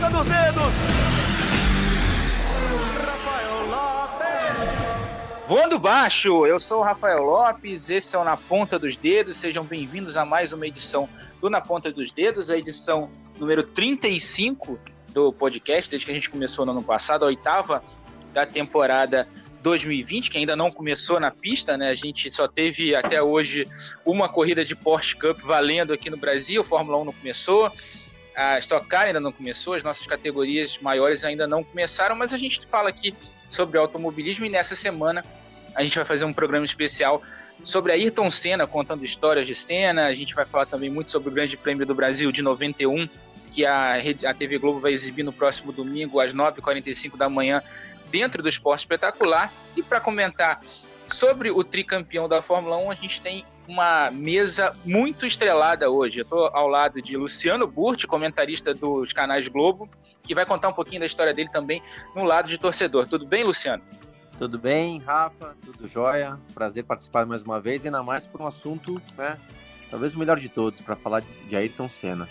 ponta dos dedos. Voando baixo, eu sou o Rafael Lopes, esse é o Na Ponta dos Dedos, sejam bem-vindos a mais uma edição do Na Ponta dos Dedos, a edição número 35 do podcast, desde que a gente começou no ano passado, a oitava da temporada 2020, que ainda não começou na pista, né? A gente só teve até hoje uma corrida de Porsche Cup valendo aqui no Brasil, Fórmula 1 não começou, a Stock Car ainda não começou, as nossas categorias maiores ainda não começaram, mas a gente fala aqui sobre automobilismo e nessa semana a gente vai fazer um programa especial sobre a Ayrton Senna, contando histórias de Senna, a gente vai falar também muito sobre o Grande Prêmio do Brasil de 91, que a, a TV Globo vai exibir no próximo domingo às 9h45 da manhã dentro do esporte espetacular. E para comentar sobre o tricampeão da Fórmula 1, a gente tem uma mesa muito estrelada hoje. Eu estou ao lado de Luciano Burti, comentarista dos canais Globo, que vai contar um pouquinho da história dele também no lado de torcedor. Tudo bem, Luciano? Tudo bem, Rafa? Tudo jóia? Prazer participar mais uma vez, ainda mais por um assunto, né? Talvez o melhor de todos, para falar de Ayrton Senna.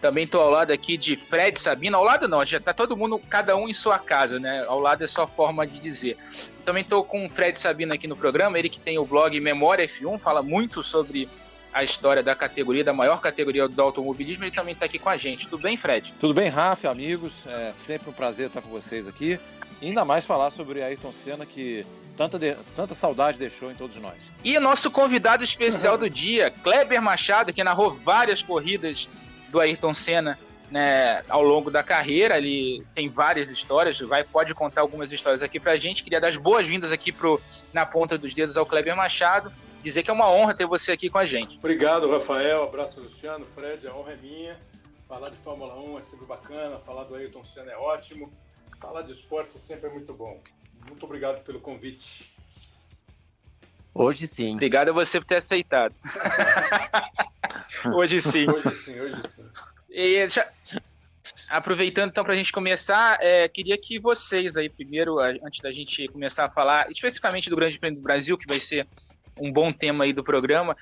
Também estou ao lado aqui de Fred Sabino. Ao lado não, já está todo mundo, cada um em sua casa, né? Ao lado é só forma de dizer. Também estou com o Fred Sabino aqui no programa, ele que tem o blog Memória F1, fala muito sobre a história da categoria, da maior categoria do automobilismo, ele também está aqui com a gente. Tudo bem, Fred? Tudo bem, Rafa, amigos. É sempre um prazer estar com vocês aqui. E ainda mais falar sobre Ayrton Senna, que tanta, de... tanta saudade deixou em todos nós. E nosso convidado especial do dia, Kleber Machado, que narrou várias corridas do Ayrton Senna né, ao longo da carreira. Ele tem várias histórias, vai, pode contar algumas histórias aqui pra gente. Queria dar as boas-vindas aqui pro Na Ponta dos Dedos ao Kleber Machado. Dizer que é uma honra ter você aqui com a gente. Obrigado, Rafael. Abraço, Luciano, Fred. A honra é minha. Falar de Fórmula 1 é sempre bacana. Falar do Ayrton Senna é ótimo. Falar de esporte sempre é muito bom. Muito obrigado pelo convite. Hoje sim. Obrigado a você por ter aceitado. hoje sim. Hoje sim, hoje sim. E já, aproveitando então para a gente começar, é, queria que vocês aí primeiro, antes da gente começar a falar especificamente do Grande Prêmio do Brasil, que vai ser um bom tema aí do programa,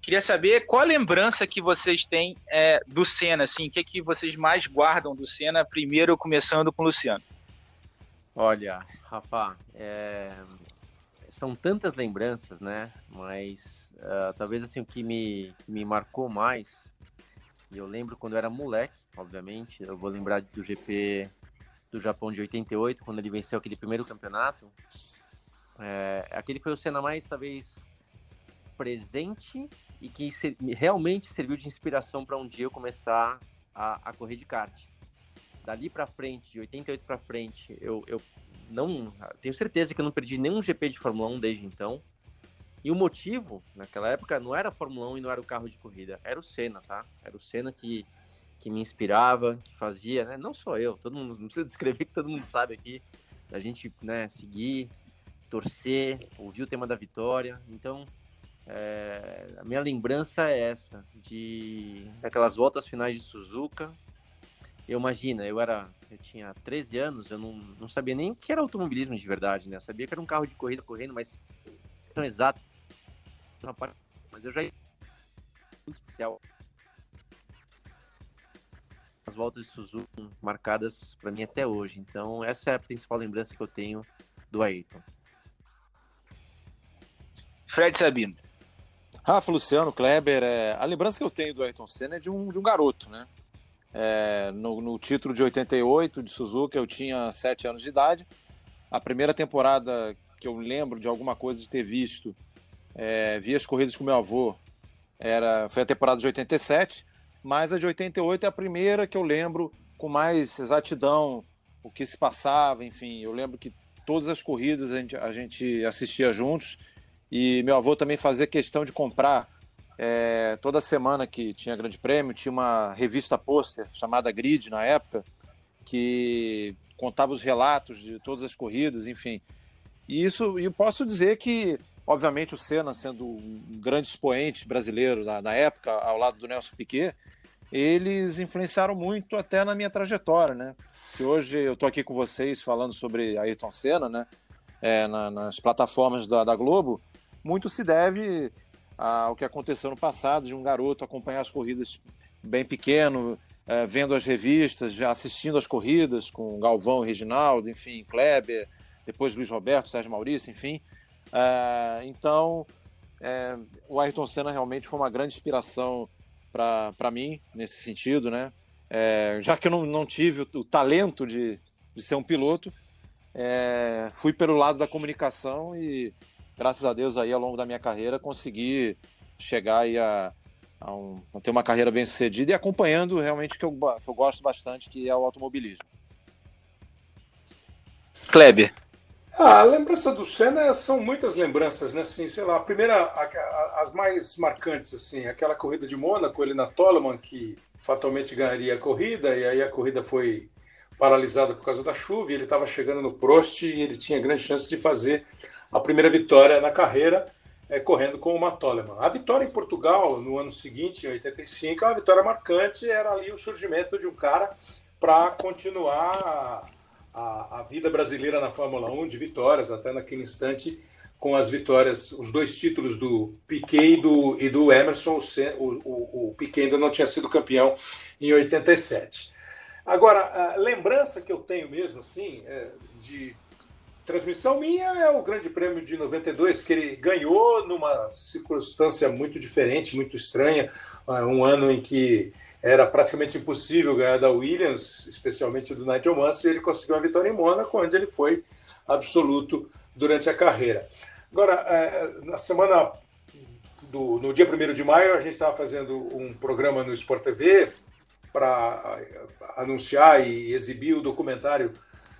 queria saber qual a lembrança que vocês têm é, do Senna, assim, o que, é que vocês mais guardam do Senna, primeiro começando com o Luciano. Olha, Rafa, é, são tantas lembranças, né? Mas uh, talvez assim o que me, me marcou mais, e eu lembro quando eu era moleque, obviamente, eu vou lembrar do GP do Japão de 88, quando ele venceu aquele primeiro campeonato. É, aquele foi o cena mais, talvez, presente e que ser, realmente serviu de inspiração para um dia eu começar a, a correr de kart. Dali para frente, de 88 para frente, eu, eu não tenho certeza que eu não perdi nenhum GP de Fórmula 1 desde então. E o motivo, naquela época, não era a Fórmula 1 e não era o carro de corrida, era o Senna, tá? Era o Senna que, que me inspirava, que fazia, né? Não só eu, todo mundo, não precisa descrever que todo mundo sabe aqui, a gente, né, seguir, torcer, ouvir o tema da vitória. Então, é, a minha lembrança é essa, de aquelas voltas finais de Suzuka. Eu imagino, eu era eu tinha 13 anos, eu não, não sabia nem o que era automobilismo de verdade, né? Eu sabia que era um carro de corrida correndo, mas não exato. Mas eu já muito especial. As voltas de Suzuki marcadas para mim até hoje. Então, essa é a principal lembrança que eu tenho do Ayrton. Fred Sabino. Rafa, Luciano, Kleber, é... a lembrança que eu tenho do Ayrton Senna é de um, de um garoto, né? É, no, no, título de 88 de Suzuka, eu tinha 7 anos de idade. A primeira temporada que eu lembro de alguma coisa de ter visto, é, vi as corridas com meu avô, era, foi a temporada de 87, mas a de 88 é a primeira que eu lembro com mais exatidão o que se passava, enfim. Eu lembro que todas as corridas a gente, a gente assistia juntos e meu avô também fazia questão de comprar é, toda semana que tinha Grande Prêmio, tinha uma revista pôster chamada Grid na época, que contava os relatos de todas as corridas, enfim. E isso, e posso dizer que, obviamente, o Senna, sendo um grande expoente brasileiro na época, ao lado do Nelson Piquet, eles influenciaram muito até na minha trajetória, né? Se hoje eu estou aqui com vocês falando sobre Ayrton Senna, né? É, na, nas plataformas da, da Globo, muito se deve ao que aconteceu no passado, de um garoto acompanhar as corridas bem pequeno, é, vendo as revistas, assistindo as corridas com Galvão Reginaldo, enfim, Kleber, depois Luiz Roberto, Sérgio Maurício, enfim. É, então, é, o Ayrton Senna realmente foi uma grande inspiração para mim, nesse sentido, né? É, já que eu não, não tive o, o talento de, de, ser um piloto, é, fui pelo lado da comunicação e, graças a Deus, aí ao longo da minha carreira, consegui chegar aí a, a, um, a ter uma carreira bem sucedida e acompanhando realmente o que eu, que eu gosto bastante, que é o automobilismo. Kleber. Ah, a lembrança do Senna são muitas lembranças, né? Assim, sei lá, a primeira, a, a, as mais marcantes, assim, aquela corrida de Mônaco, ele na Toleman, que fatalmente ganharia a corrida, e aí a corrida foi paralisada por causa da chuva, e ele estava chegando no Prost e ele tinha grande chance de fazer a primeira vitória na carreira, é, correndo com o Matoleman. A vitória em Portugal, no ano seguinte, em 85, é uma vitória marcante, era ali o surgimento de um cara para continuar a, a, vida brasileira na Fórmula 1 de vitórias, até naquele instante, com as vitórias, os dois títulos do Piquet e do, e do Emerson. O, o, o Piquet ainda não tinha sido campeão em 87. Agora, a lembrança que eu tenho mesmo, assim, é de transmissão minha é o Grande Prêmio de 92, que ele ganhou numa circunstância muito diferente, muito estranha, é, um ano em que era praticamente impossível ganhar da Williams, especialmente do Nigel Mansell, e ele conseguiu uma vitória em Mônaco, onde ele foi absoluto durante a carreira. Agora, é, na semana do, no dia 1 de maio, a gente estava fazendo um programa no Sport TV para anunciar e exibir o documentário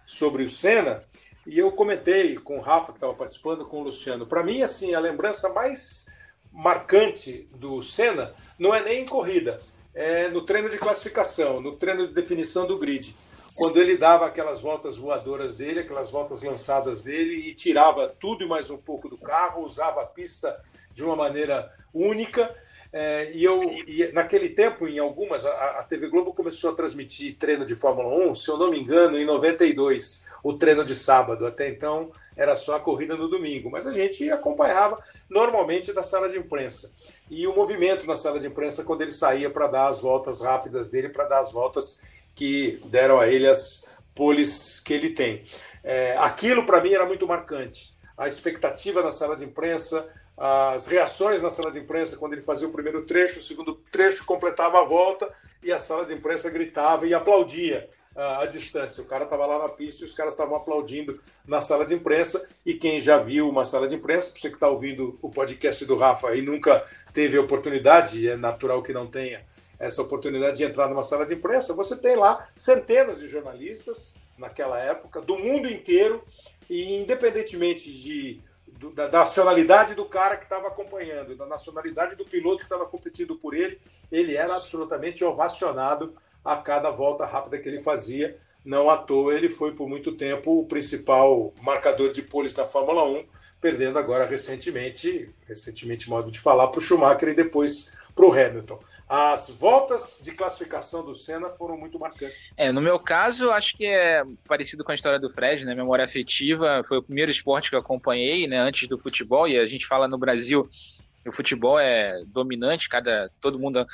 sobre o Senna, e eu comentei com o Rafa, que estava participando, com o Luciano. Para mim, assim, a lembrança mais marcante do Senna não é nem em corrida, é no treino de classificação, no treino de definição do grid. Quando ele dava aquelas voltas voadoras dele, aquelas voltas lançadas dele e tirava tudo e mais um pouco do carro, usava a pista de uma maneira única. É, e eu, e naquele tempo, em algumas, a, a, TV Globo começou a transmitir treino de Fórmula 1, se eu não me engano, em 92, o treino de sábado. Até então era só a corrida no domingo, mas a gente acompanhava normalmente da sala de imprensa e o movimento na sala de imprensa quando ele saía para dar as voltas rápidas dele, para dar as voltas que deram a ele as poles que ele tem. É, aquilo para mim era muito marcante. A expectativa na sala de imprensa, as reações na sala de imprensa quando ele fazia o primeiro trecho, o segundo trecho completava a volta e a sala de imprensa gritava e aplaudia à distância. O cara estava lá na pista e os caras estavam aplaudindo na sala de imprensa. E quem já viu uma sala de imprensa, você que está ouvindo o podcast do Rafa e nunca teve a oportunidade, e é natural que não tenha essa oportunidade de entrar numa sala de imprensa, você tem lá centenas de jornalistas naquela época, do mundo inteiro, e independentemente de, da nacionalidade do cara que estava acompanhando, da nacionalidade do piloto que estava competindo por ele, ele era absolutamente ovacionado a cada volta rápida que ele fazia. Não à toa ele foi por muito tempo o principal marcador de poles na Fórmula 1, perdendo agora recentemente, recentemente modo de falar, para o Schumacher e depois para o Hamilton. As voltas de classificação do Senna foram muito marcantes. É, no meu caso, acho que é parecido com a história do Fred, né? Memória afetiva, foi o primeiro esporte que eu acompanhei, né, antes do futebol, e a gente fala no Brasil, o futebol é dominante, cada todo mundo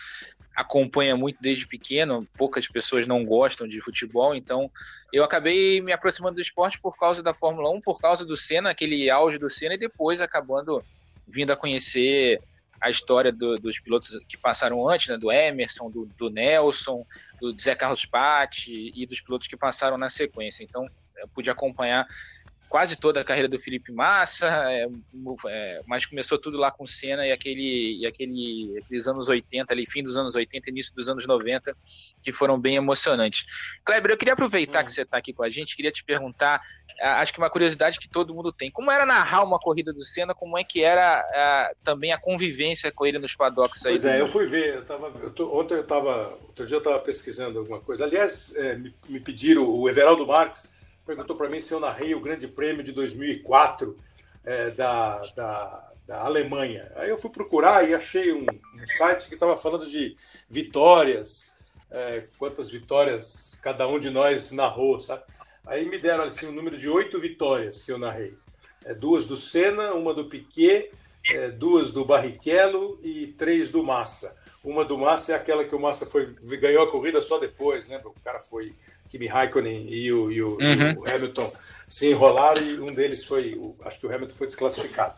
acompanha muito desde pequeno, poucas pessoas não gostam de futebol, então eu acabei me aproximando do esporte por causa da Fórmula 1, por causa do Senna, aquele auge do Senna, e depois acabando vindo a conhecer a história do, dos pilotos que passaram antes, né, do Emerson, do, do Nelson, do Zé Carlos Patti e dos pilotos que passaram na sequência. Então, eu pude acompanhar quase toda a carreira do Felipe Massa, é, é, mas começou tudo lá com o Senna e, aquele, e aquele, aqueles anos 80, ali, fim dos anos 80, início dos anos 90, que foram bem emocionantes. Kleber, eu queria aproveitar hum. que você está aqui com a gente, queria te perguntar, acho que uma curiosidade que todo mundo tem, como era narrar uma corrida do Senna, como é que era a, também a convivência com ele nos paddocks aí? Pois é, eu fui ver, eu tava, eu tô, ontem eu estava, outro dia eu estava pesquisando alguma coisa, aliás, é, me, me pediram, o Everaldo Marques, perguntou para mim se eu narrei o Grande Prêmio de 2004 é, da, da, da, Alemanha. Aí eu fui procurar e achei um, um site que estava falando de vitórias, é, quantas vitórias cada um de nós narrou, sabe? Aí me deram assim, um número de oito vitórias que eu narrei. É, duas do Senna, uma do Piquet, é, duas do Barrichello e três do Massa. Uma do Massa é aquela que o Massa foi, ganhou a corrida só depois, lembra? O cara foi Kimi Raikkonen e o, e o, uhum. o Hamilton se enrolaram e um deles foi, acho que o Hamilton foi desclassificado.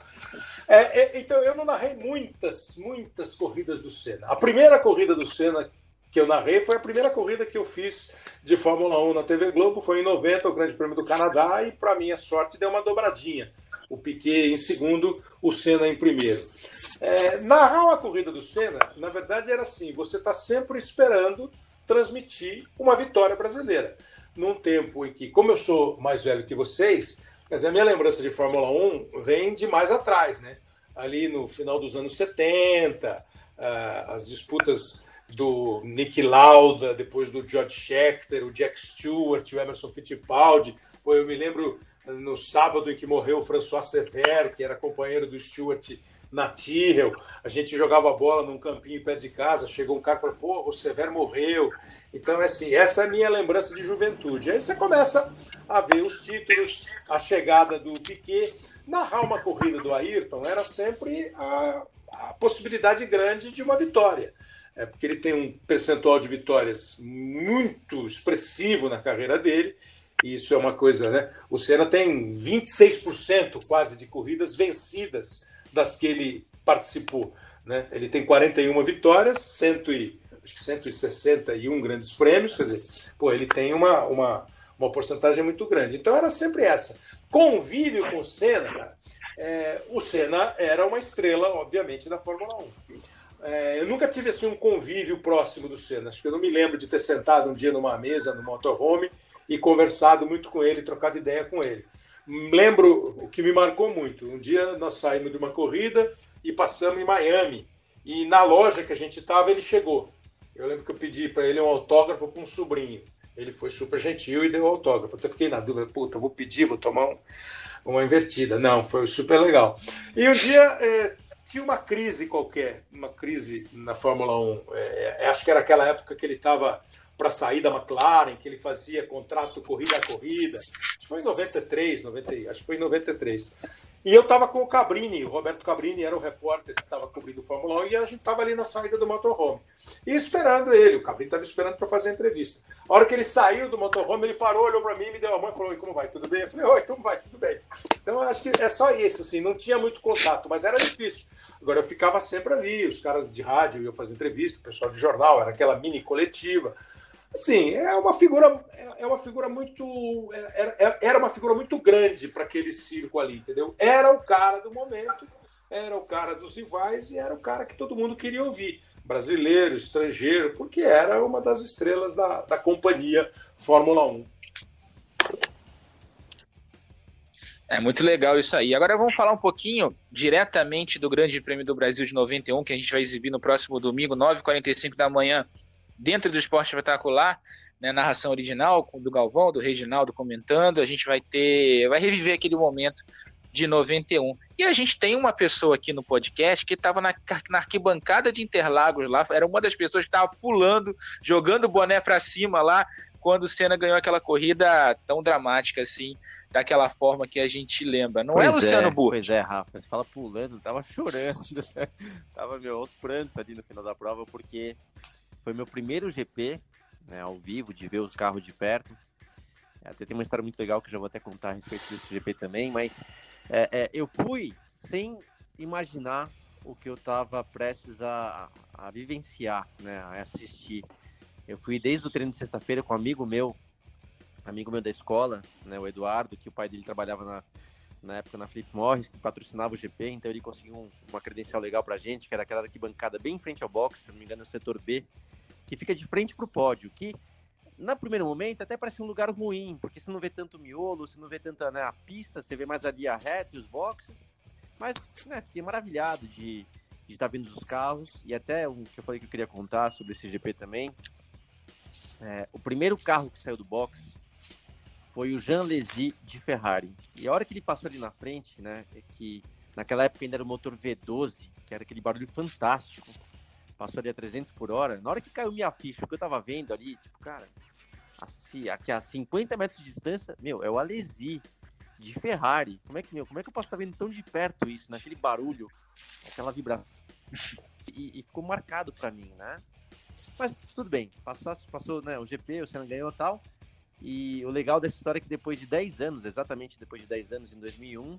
É, é, então eu não narrei muitas, muitas corridas do Senna. A primeira corrida do Senna que eu narrei foi a primeira corrida que eu fiz de Fórmula 1 na TV Globo, foi em 90, o Grande Prêmio do Canadá, e para minha sorte deu uma dobradinha. O Piquet em segundo, o Senna em primeiro. É, narrar uma corrida do Senna, na verdade, era assim: você está sempre esperando transmitir uma vitória brasileira. Num tempo em que, como eu sou mais velho que vocês, mas a minha lembrança de Fórmula 1 vem de mais atrás, né? Ali no final dos anos 70, ah, as disputas do Nick Lauda, depois do George Scheckter, o Jack Stewart, o Emerson Fittipaldi. Pô, eu me lembro no sábado em que morreu o François Severo, que era companheiro do Stewart na Tyrrell. A gente jogava bola num campinho perto de casa, chegou um cara e falou, pô, o Severo morreu. Então, assim, essa é a minha lembrança de juventude. Aí você começa a ver os títulos, a chegada do Piquet. Narrar uma corrida do Ayrton era sempre a, a possibilidade grande de uma vitória é porque ele tem um percentual de vitórias muito expressivo na carreira dele, isso é uma coisa, né? O Senna tem 26% quase de corridas vencidas das que ele participou, né? Ele tem 41 vitórias, 100 e, acho que 161 grandes prêmios, quer dizer, pô, ele tem uma, uma, uma porcentagem muito grande. Então era sempre essa. Convívio com o Senna, cara, é, o Senna era uma estrela, obviamente, da Fórmula 1. É, eu nunca tive assim um convívio próximo do Senna. Acho que eu não me lembro de ter sentado um dia numa mesa no motorhome e conversado muito com ele, trocado ideia com ele. Lembro o que me marcou muito. Um dia nós saímos de uma corrida e passamos em Miami. E na loja que a gente estava, ele chegou. Eu lembro que eu pedi para ele um autógrafo com um sobrinho. Ele foi super gentil e deu o autógrafo. Até fiquei na dúvida, puta, vou pedir, vou tomar um, uma invertida. Não, foi super legal. E um dia é, tinha uma crise qualquer, uma crise na Fórmula 1. É, é, acho que era aquela época que ele estava para sair da McLaren, que ele fazia contrato corrida a corrida. Acho que foi em 93, 90, acho que foi em 93. E eu estava com o Cabrini, o Roberto Cabrini era o repórter que estava cobrindo o Fórmula 1 e a gente estava ali na saída do motorhome. E esperando ele, o Cabrini estava esperando para fazer a entrevista. A hora que ele saiu do motorhome, ele parou, olhou para mim, me deu a mão e falou: Oi, como vai? Tudo bem? Eu falei: Oi, como vai? Tudo bem. Então acho que é só isso, assim, não tinha muito contato, mas era difícil. Agora eu ficava sempre ali, os caras de rádio iam fazer entrevista, o pessoal de jornal, era aquela mini coletiva. Assim, é uma figura, é uma figura muito, era, era uma figura muito grande para aquele circo ali, entendeu? Era o cara do momento, era o cara dos rivais e era o cara que todo mundo queria ouvir, brasileiro, estrangeiro, porque era uma das estrelas da, da companhia Fórmula 1. É muito legal isso aí. Agora vamos falar um pouquinho diretamente do Grande Prêmio do Brasil de 91, que a gente vai exibir no próximo domingo, 9h45 da manhã, dentro do Esporte Espetacular, né, narração original do Galvão, do Reginaldo comentando. A gente vai ter, vai reviver aquele momento de 91. E a gente tem uma pessoa aqui no podcast que estava na, na, arquibancada de Interlagos lá, era uma das pessoas que estava pulando, jogando o boné para cima lá, quando o Senna ganhou aquela corrida tão dramática assim, daquela forma que a gente lembra. Não é, pois é, Luciano Burro? Pois é, Rafa, você fala pulando, tava chorando, tava meu, aos prantos ali no final da prova, porque foi meu primeiro GP, né, ao vivo, de ver os carros de perto. Até tem uma história muito legal que eu já vou até contar a respeito desse GP também, mas é, é, eu fui sem imaginar o que eu estava prestes a, a, vivenciar, né, a assistir. Eu fui desde o treino de sexta-feira com um amigo meu, amigo meu da escola, né, o Eduardo, que o pai dele trabalhava na, na época na Flip Morris, que patrocinava o GP, então ele conseguiu um, uma credencial legal pra gente, que era aquela arquibancada bem em frente ao box, se não me engano, é o setor B, que fica de frente pro pódio, que no primeiro momento até parece um lugar ruim, porque você não vê tanto miolo, você não vê tanta né, a pista, você vê mais ali a reta e os boxes, mas né, fiquei maravilhado de estar tá vendo os carros, e até o que eu falei que eu queria contar sobre esse GP também, é, o primeiro carro que saiu do box foi o Jean Lézy de Ferrari. E a hora que ele passou ali na frente, né, é que naquela época ainda era o motor V12, que era aquele barulho fantástico, passou ali a 300 por hora. Na hora que caiu minha ficha, que eu tava vendo ali, tipo, cara, assim, aqui a 50 metros de distância, meu, é o Alesi de Ferrari. Como é que, meu, como é que eu posso estar vendo tão de perto isso, naquele barulho, aquela vibração? e, e ficou marcado para mim, né? Mas tudo bem, passou, passou né, o GP, o Senna ganhou e tal. E o legal dessa história é que depois de 10 anos, exatamente depois de 10 anos, em 2001,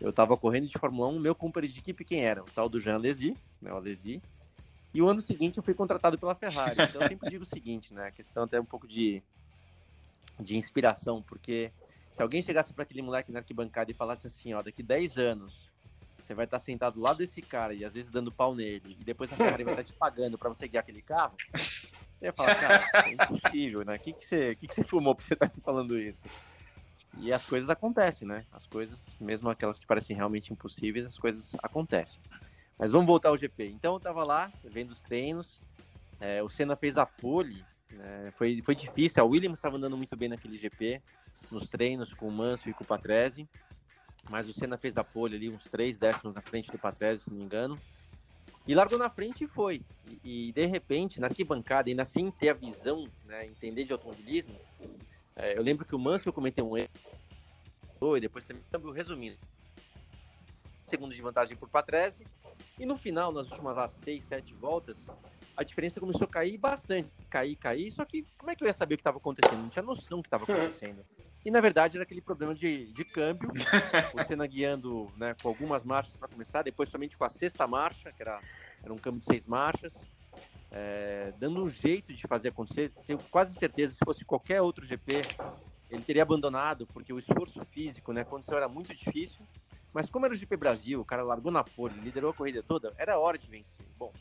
eu estava correndo de Fórmula 1, meu companheiro de equipe quem era? O tal do Jean Alesi, né, o Alesi. E o ano seguinte eu fui contratado pela Ferrari. Então eu sempre digo o seguinte, né, a questão até um pouco de, de inspiração, porque se alguém chegasse para aquele moleque na arquibancada e falasse assim, ó, daqui 10 anos você vai estar sentado do lado desse cara e às vezes dando pau nele, e depois a Ferrari vai estar te pagando para você guiar aquele carro, você ia falar, cara, é impossível, né? O que, que, você, que, que você fumou pra você estar tá me falando isso? E as coisas acontecem, né? As coisas, mesmo aquelas que parecem realmente impossíveis, as coisas acontecem. Mas vamos voltar ao GP. Então eu tava lá, vendo os treinos, é, o Senna fez a pole, né? foi, foi difícil, a Williams estava andando muito bem naquele GP, nos treinos com o Manso e com o Patrese. Mas o Senna fez a pole ali, uns três décimos na frente do Patrese, se não me engano. E largou na frente e foi. E, e de repente, na arquibancada, ainda sem ter a visão, né, entender de automobilismo, é, eu lembro que o Mansell cometeu um erro. E depois também, resumindo, segundos de vantagem por Patrese. E no final, nas últimas as seis, sete voltas, a diferença começou a cair bastante. Cair, cair. Só que como é que eu ia saber o que estava acontecendo? Não tinha noção do que estava acontecendo. E na verdade era aquele problema de, de câmbio, o Senna guiando né, com algumas marchas para começar, depois somente com a sexta marcha, que era, era um câmbio de seis marchas, é, dando um jeito de fazer acontecer. Tenho quase certeza, se fosse qualquer outro GP, ele teria abandonado, porque o esforço físico, né, a condição era muito difícil. Mas como era o GP Brasil, o cara largou na pole, liderou a corrida toda, era hora de vencer. Bom,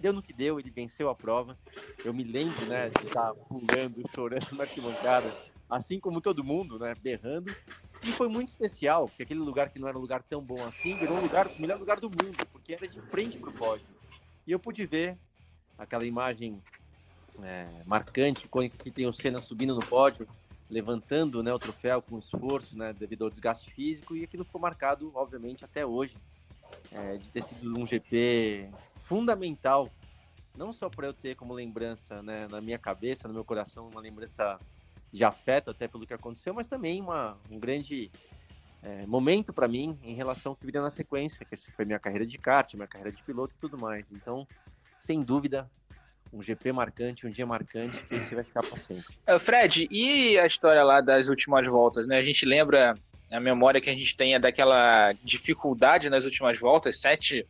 deu no que deu, ele venceu a prova. Eu me lembro, né, de estar pulando, chorando na arquibancada assim como todo mundo, né, berrando. E foi muito especial, porque aquele lugar que não era um lugar tão bom assim, virou um lugar, o melhor lugar do mundo, porque era de frente para o pódio. E eu pude ver aquela imagem é, marcante, que tem o Senna subindo no pódio, levantando né, o troféu com esforço, né, devido ao desgaste físico, e aquilo ficou marcado, obviamente, até hoje, é, de ter sido um GP fundamental, não só para eu ter como lembrança né, na minha cabeça, no meu coração, uma lembrança de afeto até pelo que aconteceu, mas também uma, um grande é, momento para mim em relação ao que viria na sequência, que foi minha carreira de kart, minha carreira de piloto e tudo mais. Então, sem dúvida, um GP marcante, um dia marcante, que esse vai ficar para sempre. É, Fred, e a história lá das últimas voltas, né? A gente lembra, a memória que a gente tem é daquela dificuldade nas últimas voltas, sete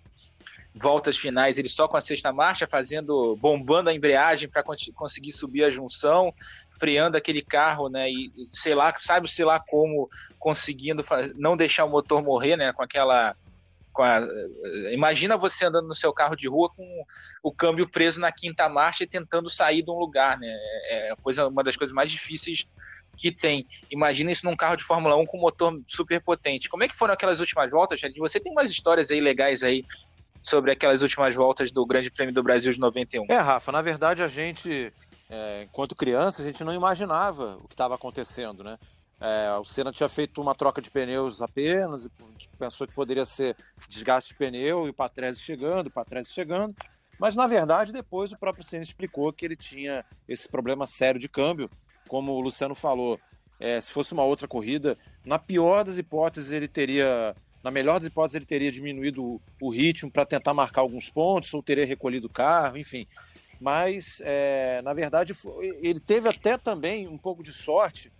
voltas finais, ele só com a sexta marcha, fazendo, bombando a embreagem para conseguir subir a junção, freando aquele carro, né? E sei lá, sabe sei lá como conseguindo não deixar o motor morrer, né? Com aquela com a, imagina você andando no seu carro de rua com o câmbio preso na quinta marcha e tentando sair de um lugar, né? É, é coisa, uma das coisas mais difíceis que tem. Imagina isso num carro de Fórmula 1 com motor super potente. Como é que foram aquelas últimas voltas? Você tem umas histórias aí legais aí sobre aquelas últimas voltas do Grande Prêmio do Brasil de 91. É, Rafa, na verdade a gente, é, enquanto criança, a gente não imaginava o que estava acontecendo, né? É, o Senna tinha feito uma troca de pneus apenas, pensou que poderia ser desgaste de pneu e o Patrese chegando, o Patrese chegando, mas na verdade depois o próprio Senna explicou que ele tinha esse problema sério de câmbio, como o Luciano falou, é, se fosse uma outra corrida, na pior das hipóteses ele teria na melhor das hipóteses, ele teria diminuído o, ritmo para tentar marcar alguns pontos, ou teria recolhido o carro, enfim. Mas, é, na verdade, ele teve até também um pouco de sorte,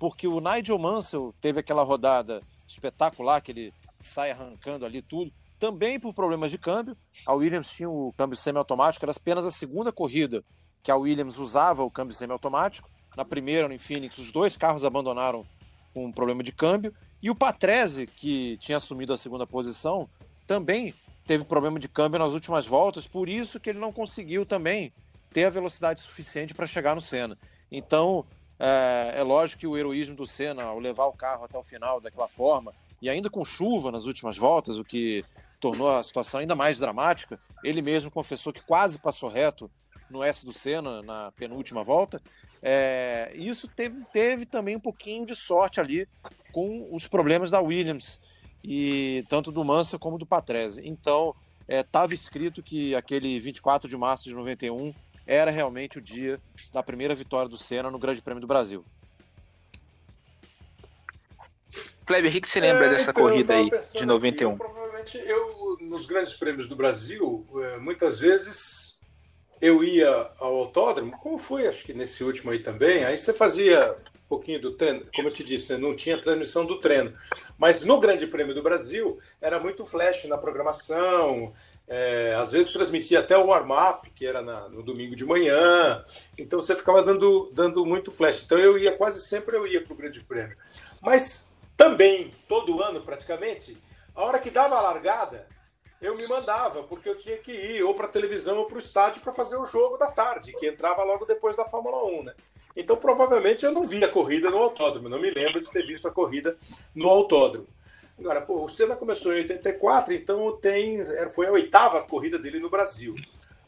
porque o Nigel Mansell teve aquela rodada espetacular, que ele sai arrancando ali tudo, também por problemas de câmbio. A Williams tinha o câmbio semiautomático, era apenas a segunda corrida que a Williams usava o câmbio semiautomático. Na primeira, no Infinix, os dois carros abandonaram com um problema de câmbio. E o Patrese, que tinha assumido a segunda posição, também teve problema de câmbio nas últimas voltas, por isso que ele não conseguiu também ter a velocidade suficiente para chegar no Senna. Então, é, é, lógico que o heroísmo do Senna, ao levar o carro até o final daquela forma, e ainda com chuva nas últimas voltas, o que tornou a situação ainda mais dramática, ele mesmo confessou que quase passou reto no S do Senna na penúltima volta, é, isso teve, teve também um pouquinho de sorte ali com os problemas da Williams, e tanto do Mansa como do Patrese. Então, estava é, escrito que aquele 24 de março de 91 era realmente o dia da primeira vitória do Senna no Grande Prêmio do Brasil. Kleber, o que você lembra é, dessa então, corrida aí de 91? Aqui, particularmente, eu, nos grandes prêmios do Brasil, é, muitas vezes eu ia ao autódromo, como foi, acho que nesse último aí também, aí você fazia pouquinho do treino, como eu te disse, né, não tinha transmissão do treino, mas no Grande Prêmio do Brasil era muito flash na programação, é, às vezes transmitia até o warm-up, que era na, no domingo de manhã. Então você ficava dando, dando muito flash. Então eu ia, quase sempre eu ia para o Grande Prêmio. Mas também, todo ano praticamente, a hora que dava a largada, eu me mandava, porque eu tinha que ir ou para a televisão ou para o estádio para fazer o jogo da tarde, que entrava logo depois da Fórmula 1, né? Então provavelmente eu não vi a corrida no autódromo, não me lembro de ter visto a corrida no autódromo. Agora, pô, o Senna começou em 84, então tem, foi a oitava corrida dele no Brasil.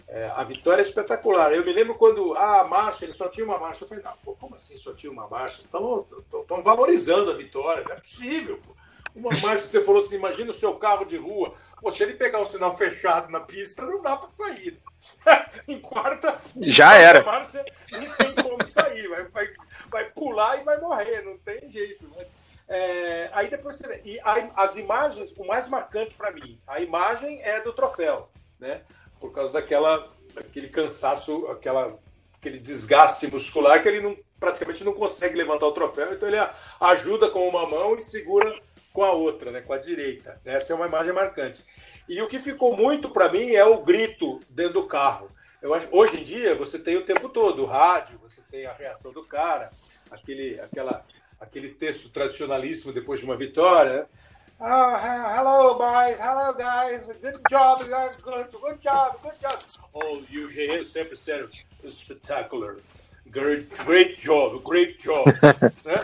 É, a vitória é espetacular. Eu me lembro quando ah, a marcha, ele só tinha uma marcha. Eu falei, não, pô, como assim só tinha uma marcha? Estão valorizando a vitória, não é possível. Pô. Uma marcha, você falou assim, imagina o seu carro de rua. Pô, se ele pegar o sinal fechado na pista, não dá para sair. em quarta, já era. Marcha, não tem como sair, vai, vai, vai pular e vai morrer, não tem jeito. Mas é, aí depois você vê. E a, as imagens, o mais marcante para mim, a imagem é do troféu, né? Por causa daquela, daquele cansaço, aquela, aquele desgaste muscular que ele não, praticamente não consegue levantar o troféu, então ele ajuda com uma mão e segura com a outra, né? Com a direita. Essa é uma imagem marcante. E o que ficou muito para mim é o grito dentro do carro. Eu acho, hoje em dia você tem o tempo todo o rádio, você tem a reação do cara, aquele, aquela aquele texto tradicionalíssimo depois de uma vitória. Oh, hello, boys. Hello, guys. Good job, guys. Good, good job. Good job. Oh, o UGE sempre sério. Spectacular. Great, great job. Great job. né?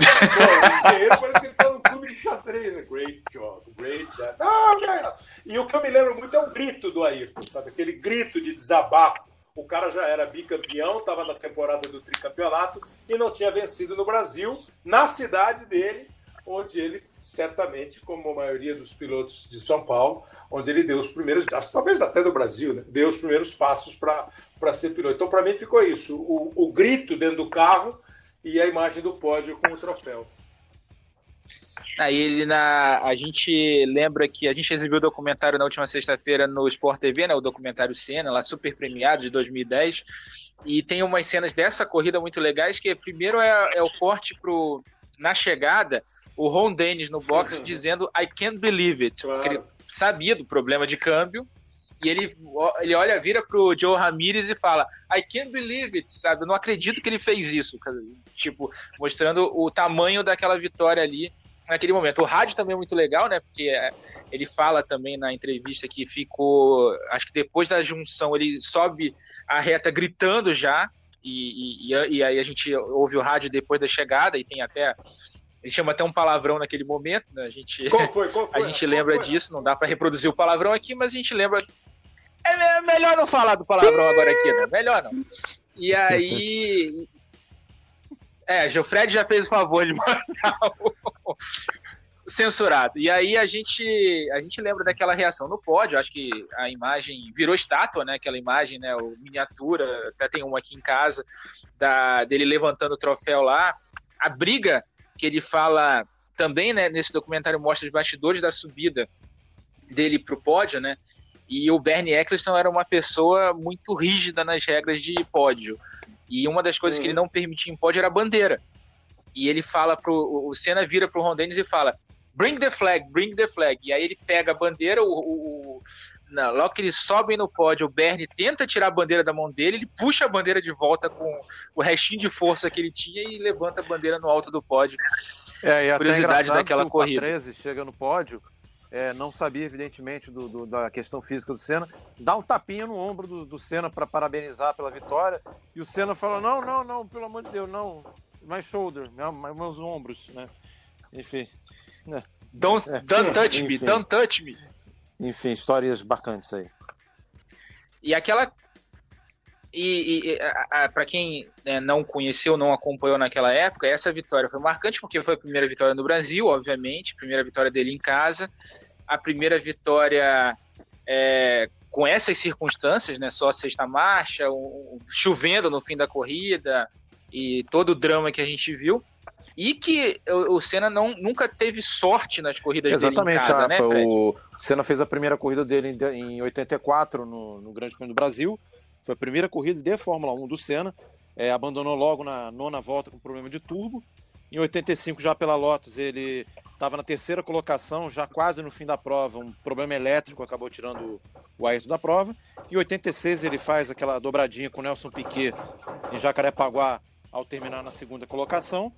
o engenheiro parece que ele está no clube de xadrez. Né? Great job. Great job. Oh, okay. E o que eu me lembro muito é o grito do Ayrton, sabe? Aquele grito de desabafo o cara já era bicampeão, estava na temporada do tricampeonato e não tinha vencido no Brasil, na cidade dele, onde ele certamente, como a maioria dos pilotos de São Paulo, onde ele deu os primeiros, talvez até do Brasil, né? deu os primeiros passos para ser piloto. Então, para mim, ficou isso: o, o grito dentro do carro e a imagem do pódio com o troféu. Aí ele na. A gente lembra que a gente exibiu o documentário na última sexta-feira no Sport TV, né? O documentário Cena, lá super premiado de 2010. E tem umas cenas dessa corrida muito legais, que primeiro é, é o corte pro. Na chegada, o Ron Dennis no box dizendo I can't believe it. Claro. Porque ele sabia do problema de câmbio. E ele, ele olha, vira pro Joe Ramirez e fala: I can't believe it, sabe? Eu não acredito que ele fez isso. Tipo, mostrando o tamanho daquela vitória ali naquele momento. O rádio também é muito legal, né? Porque é, ele fala também na entrevista que ficou. Acho que depois da junção ele sobe a reta gritando já. E, e, e aí a gente ouve o rádio depois da chegada e tem até. Ele chama até um palavrão naquele momento, né? A gente, qual foi, qual foi? A gente lembra foi? disso, não dá para reproduzir o palavrão aqui, mas a gente lembra. É melhor não falar do palavrão agora aqui, né? Melhor não. E aí, é, Gilfred já fez o favor de mandar o censurado. E aí a gente a gente lembra daquela reação no pódio, acho que a imagem virou estátua, né? Aquela imagem, né, o miniatura, até tem uma aqui em casa da dele levantando o troféu lá. A briga que ele fala também, né, nesse documentário mostra os bastidores da subida dele pro pódio, né? E o Bernie Eccleston era uma pessoa muito rígida nas regras de pódio. E uma das coisas uhum. que ele não permitia em pódio era a bandeira. E ele fala pro. O Senna vira pro Ron Dennis e fala: Bring the flag, bring the flag. E aí ele pega a bandeira, o, o, não, logo que eles sobem no pódio, o Bernie tenta tirar a bandeira da mão dele, ele puxa a bandeira de volta com o restinho de força que ele tinha e levanta a bandeira no alto do pódio. É, e Curiosidade daquela corrida. 13 chega no pódio, é, não sabia, evidentemente, do, do, da questão física do Senna, dá um tapinha no ombro do, do Senna para parabenizar pela vitória, e o Senna fala, não, não, não, pelo amor de Deus, não, my shoulder, meus ombros, né? Enfim. Né? Don't, é. don't touch me, don't touch me. Enfim, histórias bacanas aí. E aquela e, e para quem né, não conheceu, não acompanhou naquela época, essa vitória foi marcante porque foi a primeira vitória no Brasil, obviamente, primeira vitória dele em casa, a primeira vitória é, com essas circunstâncias, né, só sexta marcha, um, chovendo no fim da corrida e todo o drama que a gente viu. E que o, Senna não, nunca teve sorte nas corridas Exatamente, dele em casa, Rafa, né, Fred? O Senna fez a primeira corrida dele em, em 84 no, no Grande Prêmio do Brasil. Foi a primeira corrida de Fórmula 1 do Senna. É, abandonou logo na nona volta com problema de turbo. Em 85, já pela Lotus, ele estava na terceira colocação, já quase no fim da prova. Um problema elétrico acabou tirando o Ayrton da prova. Em 86, ele faz aquela dobradinha com o Nelson Piquet em Jacarepaguá ao terminar na segunda colocação.